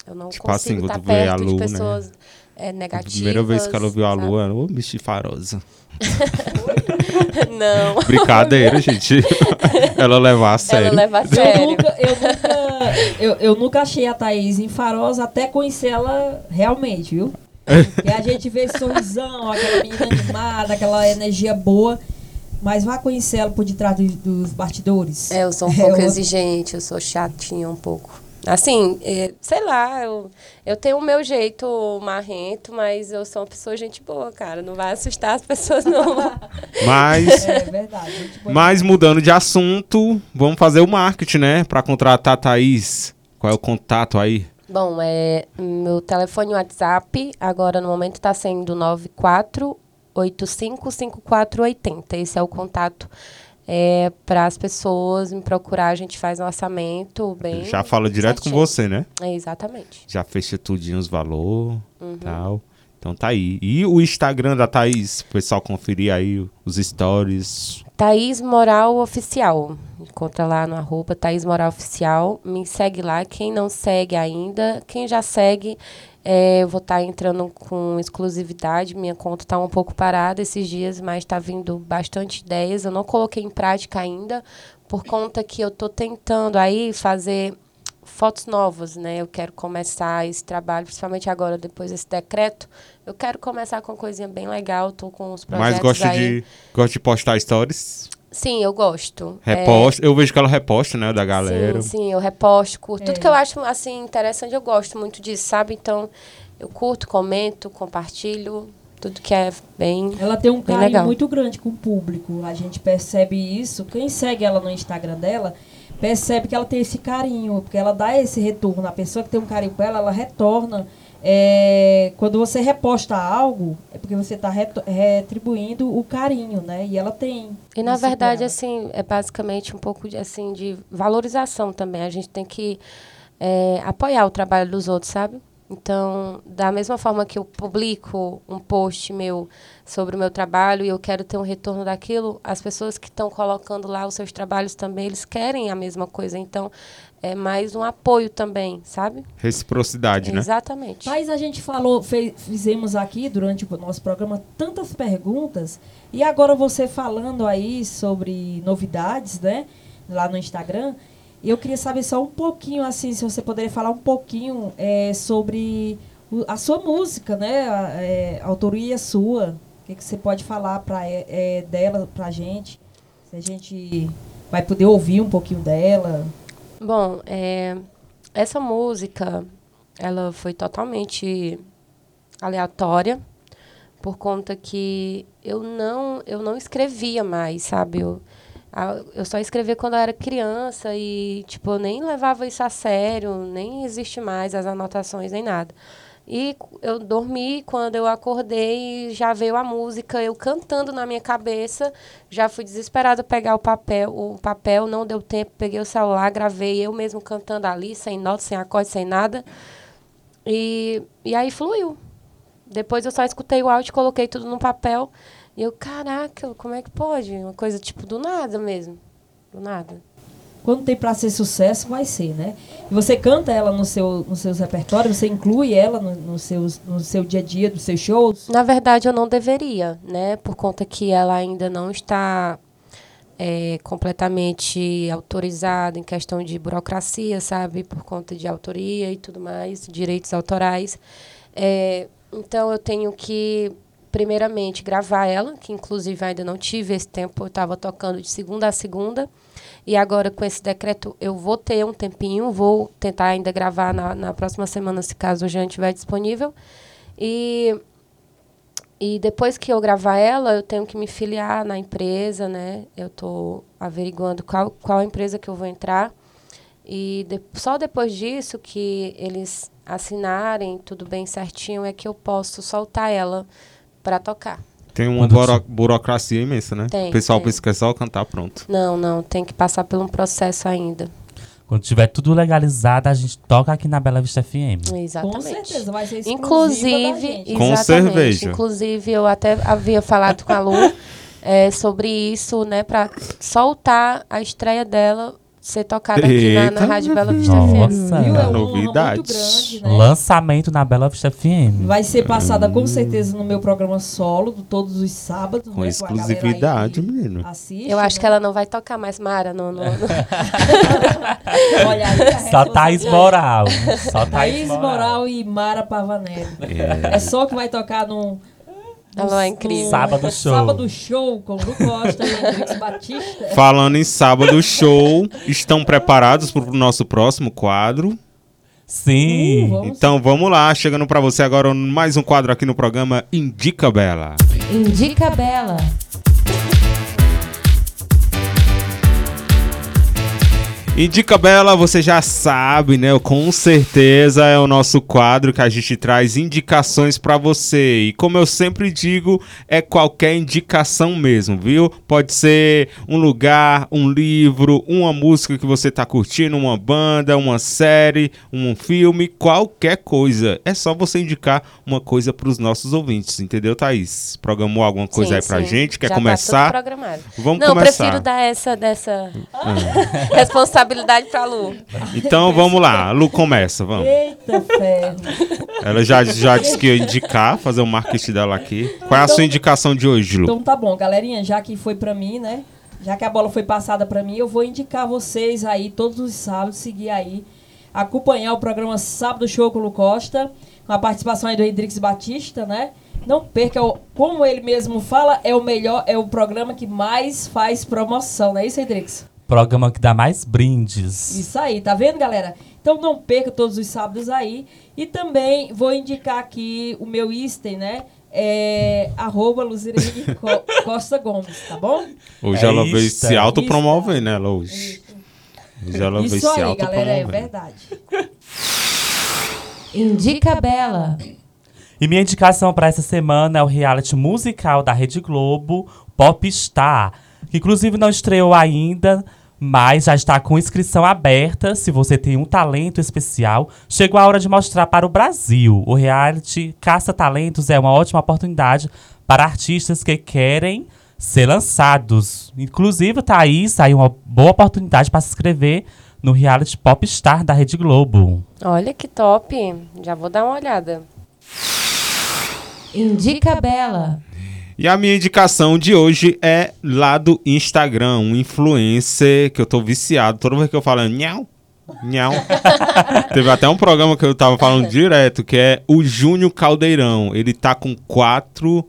eu não Tipo assim, consigo estar quando vê a perto Lu, de né? É, A negativas. primeira vez que ela viu a sabe? lua, ela, ô, bicho farosa. Não. Brincadeira, gente. ela levar a sério. Ela leva a Eu sério. nunca, eu, nunca, eu, eu nunca achei a Thaís enfarosa até conhecer ela realmente, viu? Porque a gente vê esse sorrisão, aquela menina animada, aquela energia boa. Mas vá conhecer ela por detrás dos, dos bastidores. É, eu sou um É pouco outra- exigente, eu sou chatinha um pouco. Assim, é, sei lá, eu, eu tenho o meu jeito marrento, mas eu sou uma pessoa gente boa, cara. Não vai assustar as pessoas, não. Mas É verdade. gente boa. Mas mudando de assunto, vamos fazer o marketing, né? Pra contratar a Thaís. Qual é o contato aí? Bom, é, meu telefone WhatsApp agora no momento está sendo 94855480. Esse é o contato é, para as pessoas me procurar. A gente faz um orçamento bem. Já fala direto com certinho. você, né? É, exatamente. Já fecha tudinho os valor Uhum. tal. Então tá aí. E o Instagram da Thaís, o pessoal conferir aí os stories. Thaís Moral Oficial. Encontra lá no arroba Thaís Moral Oficial. Me segue lá. Quem não segue ainda, quem já segue, é, eu vou estar entrando com exclusividade. Minha conta está um pouco parada esses dias, mas está vindo bastante ideias. Eu não coloquei em prática ainda, por conta que eu estou tentando aí fazer fotos novas, né? Eu quero começar esse trabalho, principalmente agora, depois desse decreto. Eu quero começar com uma coisinha bem legal. Tô com os projetos Mas gosta aí. de, gosta de postar stories. Sim, eu gosto. É, Reposta. Eu vejo que ela reposta, né? Da galera. Sim, sim, eu reposto, curto. É. Tudo que eu acho assim interessante, eu gosto muito disso, sabe? Então, eu curto, comento, compartilho, tudo que é bem. Ela tem um carinho legal. muito grande com o público. A gente percebe isso. Quem segue ela no Instagram dela percebe que ela tem esse carinho, porque ela dá esse retorno. A pessoa que tem um carinho com ela, ela retorna. É, quando você reposta algo, é porque você está retribuindo o carinho, né? E ela tem. E na verdade, assim, é basicamente um pouco de assim de valorização também. A gente tem que é, apoiar o trabalho dos outros, sabe? Então, da mesma forma que eu publico um post meu sobre o meu trabalho e eu quero ter um retorno daquilo, as pessoas que estão colocando lá os seus trabalhos também, eles querem a mesma coisa. Então, é mais um apoio também, sabe? Reciprocidade, né? Exatamente. Mas a gente falou, fez- fizemos aqui durante o nosso programa tantas perguntas e agora você falando aí sobre novidades, né? Lá no Instagram, eu queria saber só um pouquinho, assim, se você poderia falar um pouquinho é, sobre a sua música, né? A, é, a autoria sua. O que, que você pode falar pra, é, é, dela pra gente? Se a gente vai poder ouvir um pouquinho dela. Bom, é, essa música, ela foi totalmente aleatória, por conta que eu não, eu não escrevia mais, sabe? Eu, eu só escrevia quando eu era criança e, tipo, eu nem levava isso a sério, nem existe mais as anotações, nem nada. E eu dormi, quando eu acordei, já veio a música, eu cantando na minha cabeça. Já fui desesperada pegar o papel, o papel não deu tempo, peguei o celular, gravei eu mesmo cantando ali, sem nota, sem acorde, sem nada. E, e aí fluiu. Depois eu só escutei o áudio, coloquei tudo no papel. E eu, caraca, como é que pode? Uma coisa tipo do nada mesmo. Do nada. Quando tem para ser sucesso, vai ser, né? E você canta ela no seu, no seus repertórios, você inclui ela no, no, seus, no seu dia a dia, dos seus shows? Na verdade, eu não deveria, né? Por conta que ela ainda não está é, completamente autorizada em questão de burocracia, sabe? Por conta de autoria e tudo mais, direitos autorais. É, então, eu tenho que, primeiramente, gravar ela, que inclusive ainda não tive esse tempo, eu estava tocando de segunda a segunda. E agora, com esse decreto, eu vou ter um tempinho, vou tentar ainda gravar na, na próxima semana, se caso o estiver disponível. E, e depois que eu gravar ela, eu tenho que me filiar na empresa, né? Eu estou averiguando qual, qual empresa que eu vou entrar. E de, só depois disso que eles assinarem tudo bem certinho é que eu posso soltar ela para tocar. Tem uma buro burocracia imensa, né? Tem, o pessoal tem. pensa que é só cantar pronto. Não, não, tem que passar por um processo ainda. Quando tiver tudo legalizado, a gente toca aqui na Bela Vista FM. Exatamente. Com certeza, vai ser Inclusive, gente. Com cerveja. Inclusive, eu até havia falado com a Lu é, sobre isso, né? Pra soltar a estreia dela ser tocada aqui na, na. Rádio Bela Vista Nossa. FM. Viu? É uma honra Novidades. muito grande, né? Lançamento na Bela Vista FM. Vai ser passada com certeza no meu programa solo, do- todos os sábados. Com né, exclusividade, que menino. Assiste, Eu acho né? que ela não vai tocar mais, Mara. No, no, no- Olha aí, Só Thaís responsabilidade. Moral. Só Thaís Thaís Moral. Moral e Mara Pavanelli. É só que vai tocar no. Ela é incrível. Sábado show. Sábado show com Lu Costa e Hendrix Batista. Falando em sábado show, estão preparados para o nosso próximo quadro? Sim. Uh, vamos Então vamos lá, chegando para você agora mais um quadro aqui no programa Indica Bela. Indica Bela. Indica Bela, você já sabe, né? Com certeza é o nosso quadro que a gente traz indicações pra você. E como eu sempre digo, é qualquer indicação mesmo, viu? Pode ser um lugar, um livro, uma música que você tá curtindo, uma banda, uma série, um filme, qualquer coisa. É só você indicar uma coisa pros nossos ouvintes, entendeu, Thaís? Programou alguma coisa Sim, aí pra sim. gente? Quer Já começar? Tá tudo programado. Vamos não, começar. prefiro dar essa dessa responsabilidade pra Lu. Então vamos lá, Lu começa, vamos. Eita ferro. Ela já, já disse que ia indicar, fazer o marketing dela aqui. Qual é a Então- sua indicação de hoje, Lu? Então tá bom, galerinha, já que foi pra mim, né? Já que a bola foi passada pra mim, eu vou indicar vocês aí todos os sábados, seguir aí, acompanhar o programa Sábado Show com o Lu Costa, com a participação aí do Hendrix Batista, né? Não perca, o- como ele mesmo fala, é o melhor, é o programa que mais faz promoção, não é isso, Hendrix? Programa que dá mais brindes. Isso aí, tá vendo, galera? Então não perca todos os sábados aí. E também vou indicar aqui o meu Insta, né? É arroba Luzirene Co- Costa Gomes, tá bom? Hoje É ela veio Insta. se autopromovendo, ela hoje. Hoje ela veio Isso se aí, galera, é verdade. Indica Bela. E minha indicação para essa semana é o reality musical da Rede Globo, Popstar, que inclusive não estreou ainda, mas já está com inscrição aberta. Se você tem um talento especial, chegou a hora de mostrar para o Brasil. O reality Caça Talentos é uma ótima oportunidade para artistas que querem ser lançados. Inclusive, tá aí, saiu uma boa oportunidade para se inscrever no reality Popstar da Rede Globo. Olha que top. Já vou dar uma olhada. Indica Bela. E a minha indicação de hoje é lá do Instagram, um influencer que eu tô viciado. Toda vez que eu falo nhau, nhau. Teve até um programa que eu tava falando direto, que é o Júnior Caldeirão. Ele tá com 4.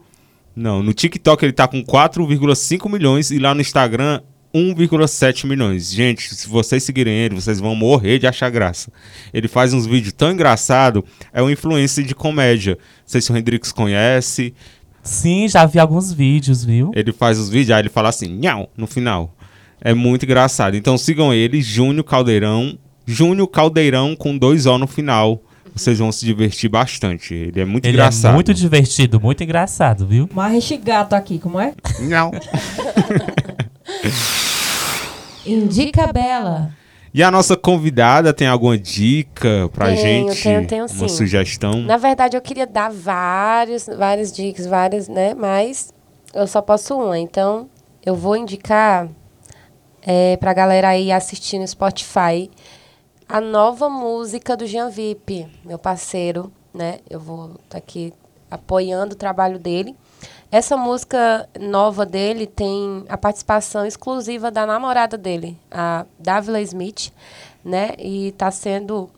Não, no TikTok ele tá com 4,5 milhões e lá no Instagram 1,7 milhões. Gente, se vocês seguirem ele, vocês vão morrer de achar graça. Ele faz uns vídeos tão engraçado, é um influencer de comédia. Não sei se o Hendrix conhece. Sim, já vi alguns vídeos, viu? Ele faz os vídeos, aí ele fala assim, nhau, no final. É muito engraçado. Então sigam ele, Júnior Caldeirão. Júnior Caldeirão com dois O no final. vocês vão se divertir bastante. Ele é muito Ele engraçado. é muito divertido, muito engraçado, viu? Mas este gato aqui, como é? Não. Indica Bela. E a nossa convidada tem alguma dica pra Tenho, gente? tenho, tenho Uma sim. sugestão? Na verdade, eu queria dar vários, várias dicas, várias, né? Mas eu só posso uma. Então, eu vou indicar é, pra galera aí assistir no Spotify a nova música do Jean Vip, meu parceiro, né? Eu vou estar aqui apoiando o trabalho dele. Essa música nova dele tem a participação exclusiva da namorada dele, a Davila Smith, né? E tá sendo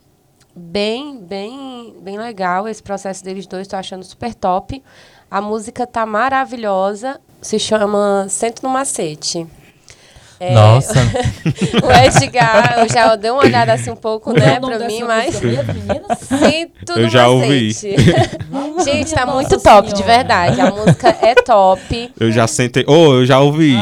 bem, bem, bem legal esse processo deles dois, tô achando super top. A música tá maravilhosa, se chama Sento no Macete. É, Nossa, o Edgar, eu já dei uma olhada assim um pouco, é né, pra mim, mas? Sinto Eu já ouvi. Gente, tá Nossa muito top, de Senhora. verdade. A música é top. Eu já sentei. Oh, eu já ouvi.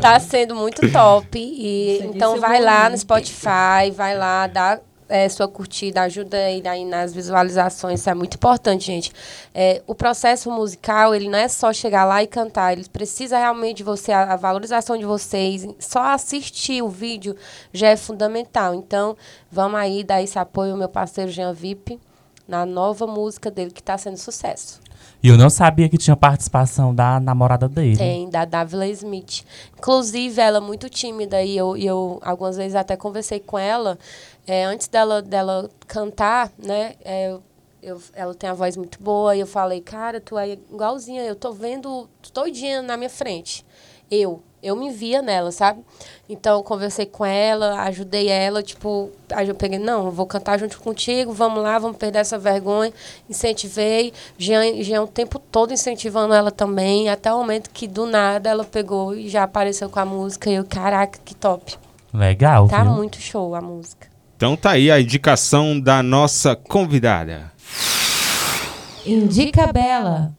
Tá sendo muito top. E então vai lá no Spotify, vai lá, dá é, sua curtida, ajuda aí, aí nas visualizações. Isso é muito importante, gente. É, o processo musical, ele não é só chegar lá e cantar. Ele precisa realmente de você, a, a valorização de vocês. Só assistir o vídeo já é fundamental. Então, vamos aí dar esse apoio ao meu parceiro Jean Vip na nova música dele que está sendo sucesso. E eu não sabia que tinha participação da namorada dele. Tem, da Davila Smith. Inclusive, ela é muito tímida e eu, e eu algumas vezes até conversei com ela. é, antes dela, dela cantar, né? é, eu- ela tem a voz muito boa e eu falei, cara, tu é igualzinha, eu tô vendo todinha na minha frente. Eu, eu me via nela, sabe? Então, eu conversei com ela, ajudei ela, tipo, aí eu peguei, não, eu vou cantar junto contigo, vamos lá, vamos perder essa vergonha. Incentivei, Jean, Jean o tempo todo incentivando ela também, até o momento que do nada ela pegou e já apareceu com a música e eu, caraca, que top. Legal, Tá viu? muito show a música. Então tá aí a indicação da nossa convidada. Indica Bela.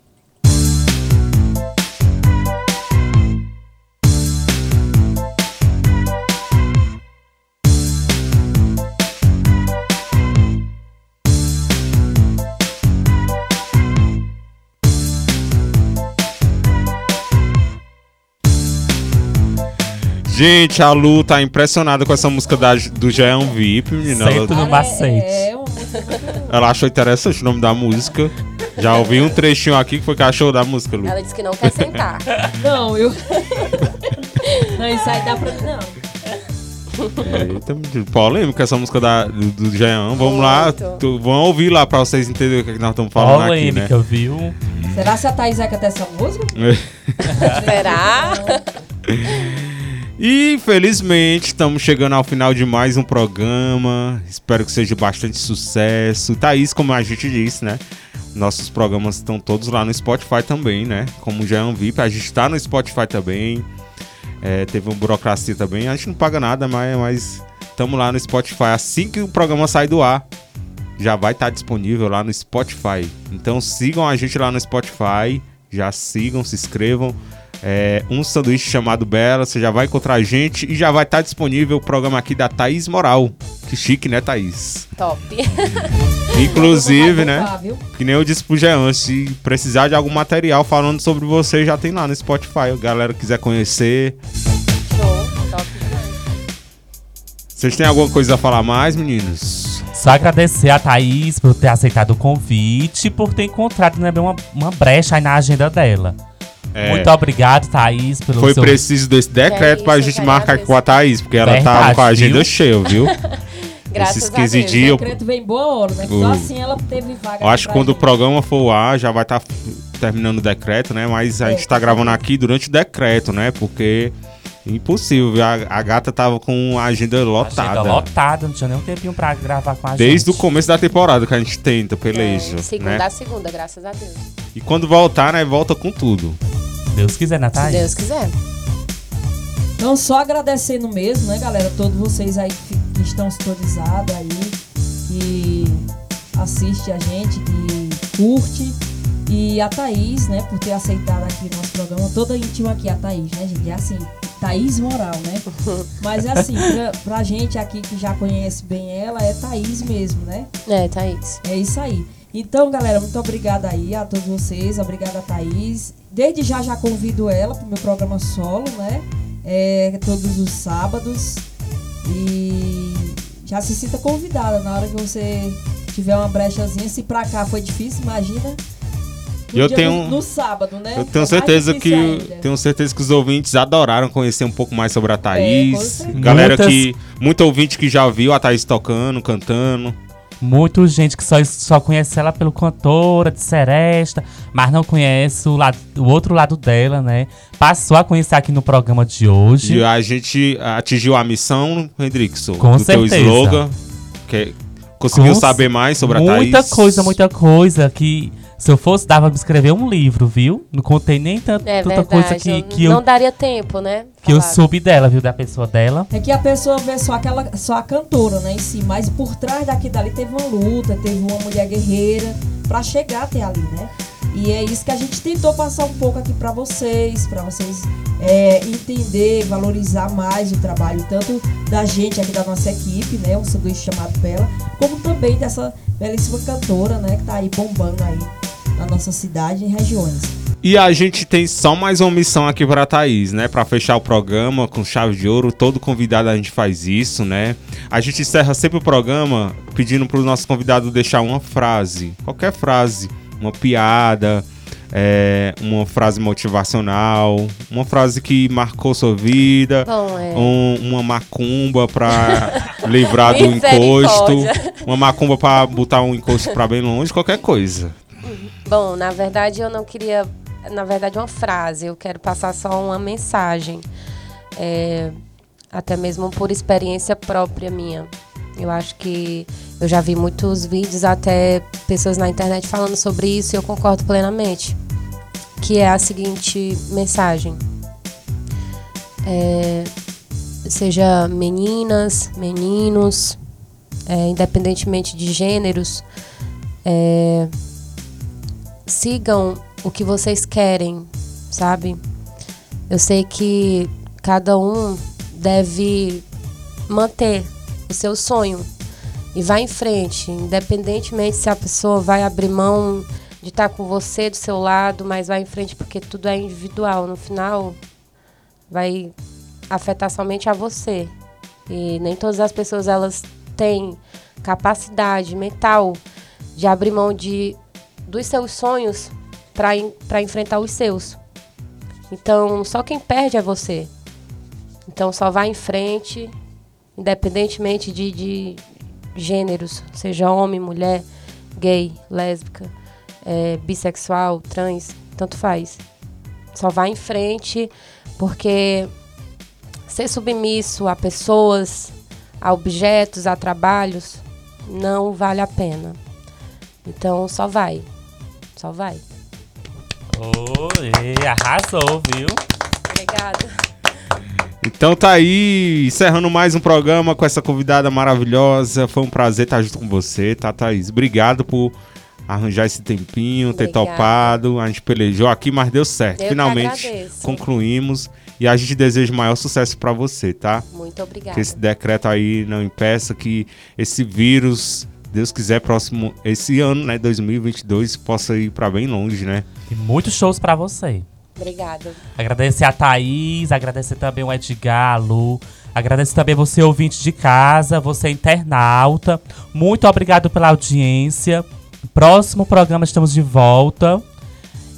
Gente, a Lu tá impressionada com essa música da, do Jean VIP, menina. Sento Ela, no macete. É, é uma ela achou interessante o nome da música. Já ouvi um trechinho aqui que foi que achou da música, Lu. Ela disse que não quer sentar. Não, eu... Não, isso aí dá pra... Não. Eita, polêmica essa música da, do, do Jean. Vamos lá, Muito. tu, vamos ouvir lá pra vocês entenderem o que, é que nós estamos falando aqui, né? Polêmica, viu? Será se a Thaís vai cantar essa música? Será? E infelizmente estamos chegando ao final de mais um programa. Espero que seja bastante sucesso. Thaís, como a gente disse, né? Nossos programas estão todos lá no Spotify também, né? Como já é um VIP, a gente está no Spotify também. É, teve uma burocracia também. A gente não paga nada, mas estamos lá no Spotify. Assim que o programa sair do ar, já vai estar disponível lá no Spotify. Então sigam a gente lá no Spotify. Já sigam, se inscrevam. É, um sanduíche chamado Bela, você já vai encontrar a gente e já vai estar disponível o programa aqui da Thaís Moral. Que chique, né, Thaís? Top. Inclusive, né? Que nem eu disse pro Jean, se precisar de algum material falando sobre você, já tem lá no Spotify. A galera quiser conhecer. Show. Top demais. Vocês têm alguma coisa a falar mais, meninos? Só agradecer a Thaís por ter aceitado o convite e por ter encontrado né, uma, uma brecha aí na agenda dela. É, Muito obrigado, Thaís, pelo Foi seu... preciso desse decreto É pra isso, gente eu marcar aqui com a Thaís, porque ela tava Verdade, com a agenda viu? cheia, viu? Graças Esses a Deus. 15 O dias, eu, decreto vem em boa hora, né? O- Só assim ela teve vaga. eu acho que quando o gente. programa for ao ar, já vai estar terminando o decreto, né? Mas a É, gente tá gravando aqui durante o decreto, né? Porque impossível, viu? a, a gata tava com a agenda lotada. Agenda lotada, não tinha nem um tempinho pra gravar com a Desde gente. o começo da temporada que a gente tenta, peleja, É, segunda né? a segunda, graças a Deus. E quando voltar, né, volta com tudo. Deus quiser, né, Se? Deus quiser. Então, só agradecendo mesmo, né, galera? Todos vocês aí que estão sintonizados aí, que assiste a gente, que curte. E a Thaís, né, por ter aceitado aqui o nosso programa. Toda íntima aqui, a Thaís, né, gente? É assim, Thaís Moral, né? Mas assim, pra, pra gente aqui que já conhece bem ela, é Thaís mesmo, né? É, Thaís. É isso aí. Então, galera, muito obrigada aí a todos vocês, obrigada a Thaís. Desde já já convido ela pro meu programa solo, né? É, todos os sábados. E já se sinta convidada na hora que você tiver uma brechazinha. Se pra cá foi difícil, imagina. No Eu tenho- do- no sábado, né? Eu tenho É certeza que ainda. tenho certeza que os ouvintes adoraram conhecer um pouco mais sobre a É, Thaís. certeza. Galera Muitas- que muito ouvinte que já viu a Thaís tocando, cantando. Muita gente que só, só conhece ela pelo cantora de Seresta, mas não conhece o, lado, o outro lado dela, né? Passou a conhecer aqui no programa de hoje. E a gente atingiu a missão, Hendrickson, Com do teu certeza. slogan. Que conseguiu Com saber mais sobre a Muita Thaís. coisa, muita coisa que se eu fosse dava pra escrever um livro, viu? Não contei nem tanto, É tanta verdade. coisa que, que, não eu, daria tempo, né? que eu soube dela, viu? Da pessoa dela. É que a pessoa vê só aquela, só a cantora, né, em si, mas por trás daqui dali teve uma luta, teve uma mulher guerreira pra chegar até ali, né? E é isso que a gente tentou passar um pouco aqui pra vocês, pra vocês é, entender, valorizar mais o trabalho tanto da gente aqui da nossa equipe, né, um sanduíche chamado Bela, como também dessa belíssima cantora, né, que tá aí bombando aí na nossa cidade e regiões. E a gente tem só mais uma missão aqui para Thaís, né? Para fechar o programa com chave de ouro. Todo convidado a gente faz isso, né? A gente encerra sempre o programa pedindo para o nosso convidado deixar uma frase, qualquer frase, uma piada, é, uma frase motivacional, uma frase que marcou sua vida, Bom, é. um- uma macumba para livrar do encosto, uma macumba para botar um encosto para bem longe, qualquer coisa. Bom, na verdade eu não queria, na verdade uma frase, eu quero passar só uma mensagem, É, até mesmo por experiência própria minha. Eu acho que eu já vi muitos vídeos, até pessoas na internet falando sobre isso e eu concordo plenamente. Que é a seguinte mensagem. É, seja meninas, meninos, é, independentemente de gêneros, é, sigam o que vocês querem, sabe? Eu sei que cada um deve manter o seu sonho e vai em frente, independentemente se a pessoa vai abrir mão de estar com você do seu lado, mas vai em frente porque tudo é individual. No final, vai afetar somente a você. E nem todas as pessoas elas têm capacidade mental de abrir mão de dos seus sonhos para enfrentar os seus. Então, só quem perde é você. Então, só vai em frente, independentemente de, de gêneros, seja homem, mulher, gay, lésbica, é, bissexual, trans, tanto faz. Só vai em frente, porque ser submisso a pessoas, a objetos, a trabalhos, não vale a pena. Então, só vai. Só vai. Oi, arrasou, viu? Obrigada. Então tá aí, encerrando mais um programa com essa convidada maravilhosa. Foi um prazer estar junto com você, tá, Thaís? Obrigado por arranjar esse tempinho, ter Obrigada. topado. A gente pelejou aqui, mas deu certo. Eu Finalmente concluímos. E a gente deseja o maior sucesso pra você, tá? Muito obrigada. Que esse decreto aí não impeça que esse vírus, Deus quiser, próximo, esse ano, né, 2022, possa ir pra bem longe, né? E muitos shows pra você. Obrigada. Agradecer a Thaís, agradecer também o Edgar, a Lu. Agradecer também você, ouvinte de casa, você, internauta. Muito obrigado pela audiência. Próximo programa estamos de volta.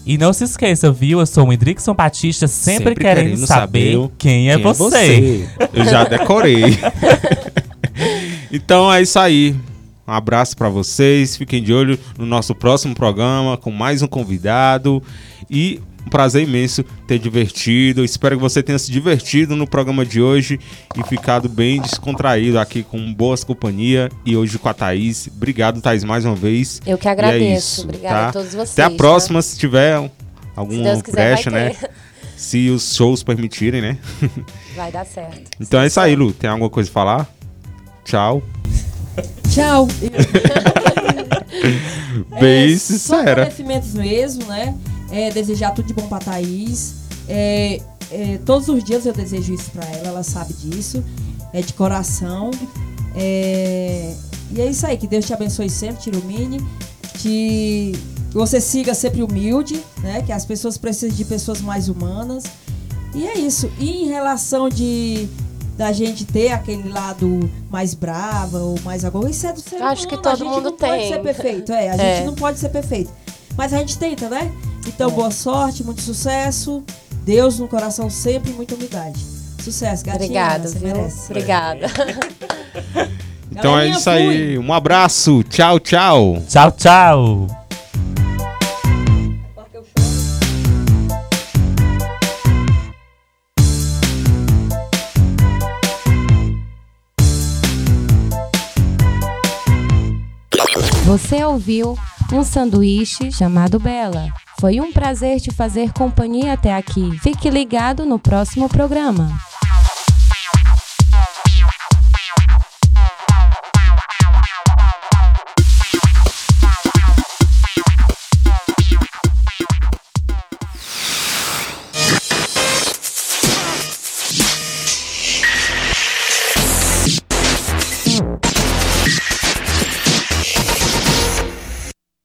E não se esqueça, viu? Eu sou o Hendrickson Batista, sempre, querendo, saber, o- quem, é, você. Eu já decorei. então é isso aí. Um abraço pra vocês. Fiquem de olho no nosso próximo programa com mais um convidado. E um prazer imenso ter divertido. Espero que você tenha se divertido no programa de hoje e ficado bem descontraído aqui com boas companhia e hoje com a Thaís. Obrigado, Thaís, mais uma vez. Eu que é agradeço. isso, Obrigada tá? a todos vocês. Até a tá? próxima, se tiver alguma Se brecha, né? Se os shows permitirem, né? Vai dar certo. Então é isso aí, Lu. Tem alguma coisa a falar? Tchau. Tchau. Bem Só sincera. agradecimentos mesmo, né? É, desejar tudo de bom pra Thaís. É, é, todos os dias eu desejo isso para ela, ela sabe disso, é de coração. É, e é isso aí, que Deus te abençoe sempre, te ilumine, que você siga sempre humilde, né? Que as pessoas precisam de pessoas mais humanas. E é isso. E em relação de da gente ter aquele lado mais brava ou mais agora, isso é do ser humano. Acho que todo mundo não tem. pode ser perfeito, é, a É. gente não pode ser perfeito. Mas a gente tenta, né? Então, boa sorte, muito sucesso. Deus no coração sempre e muita humildade. Sucesso, gatinha. Obrigada, você viu? merece. Obrigada. Então é isso aí. Um abraço. Tchau, tchau. Tchau, tchau. Você ouviu um sanduíche chamado Bela. Foi um prazer te fazer companhia até aqui. Fique ligado no próximo programa.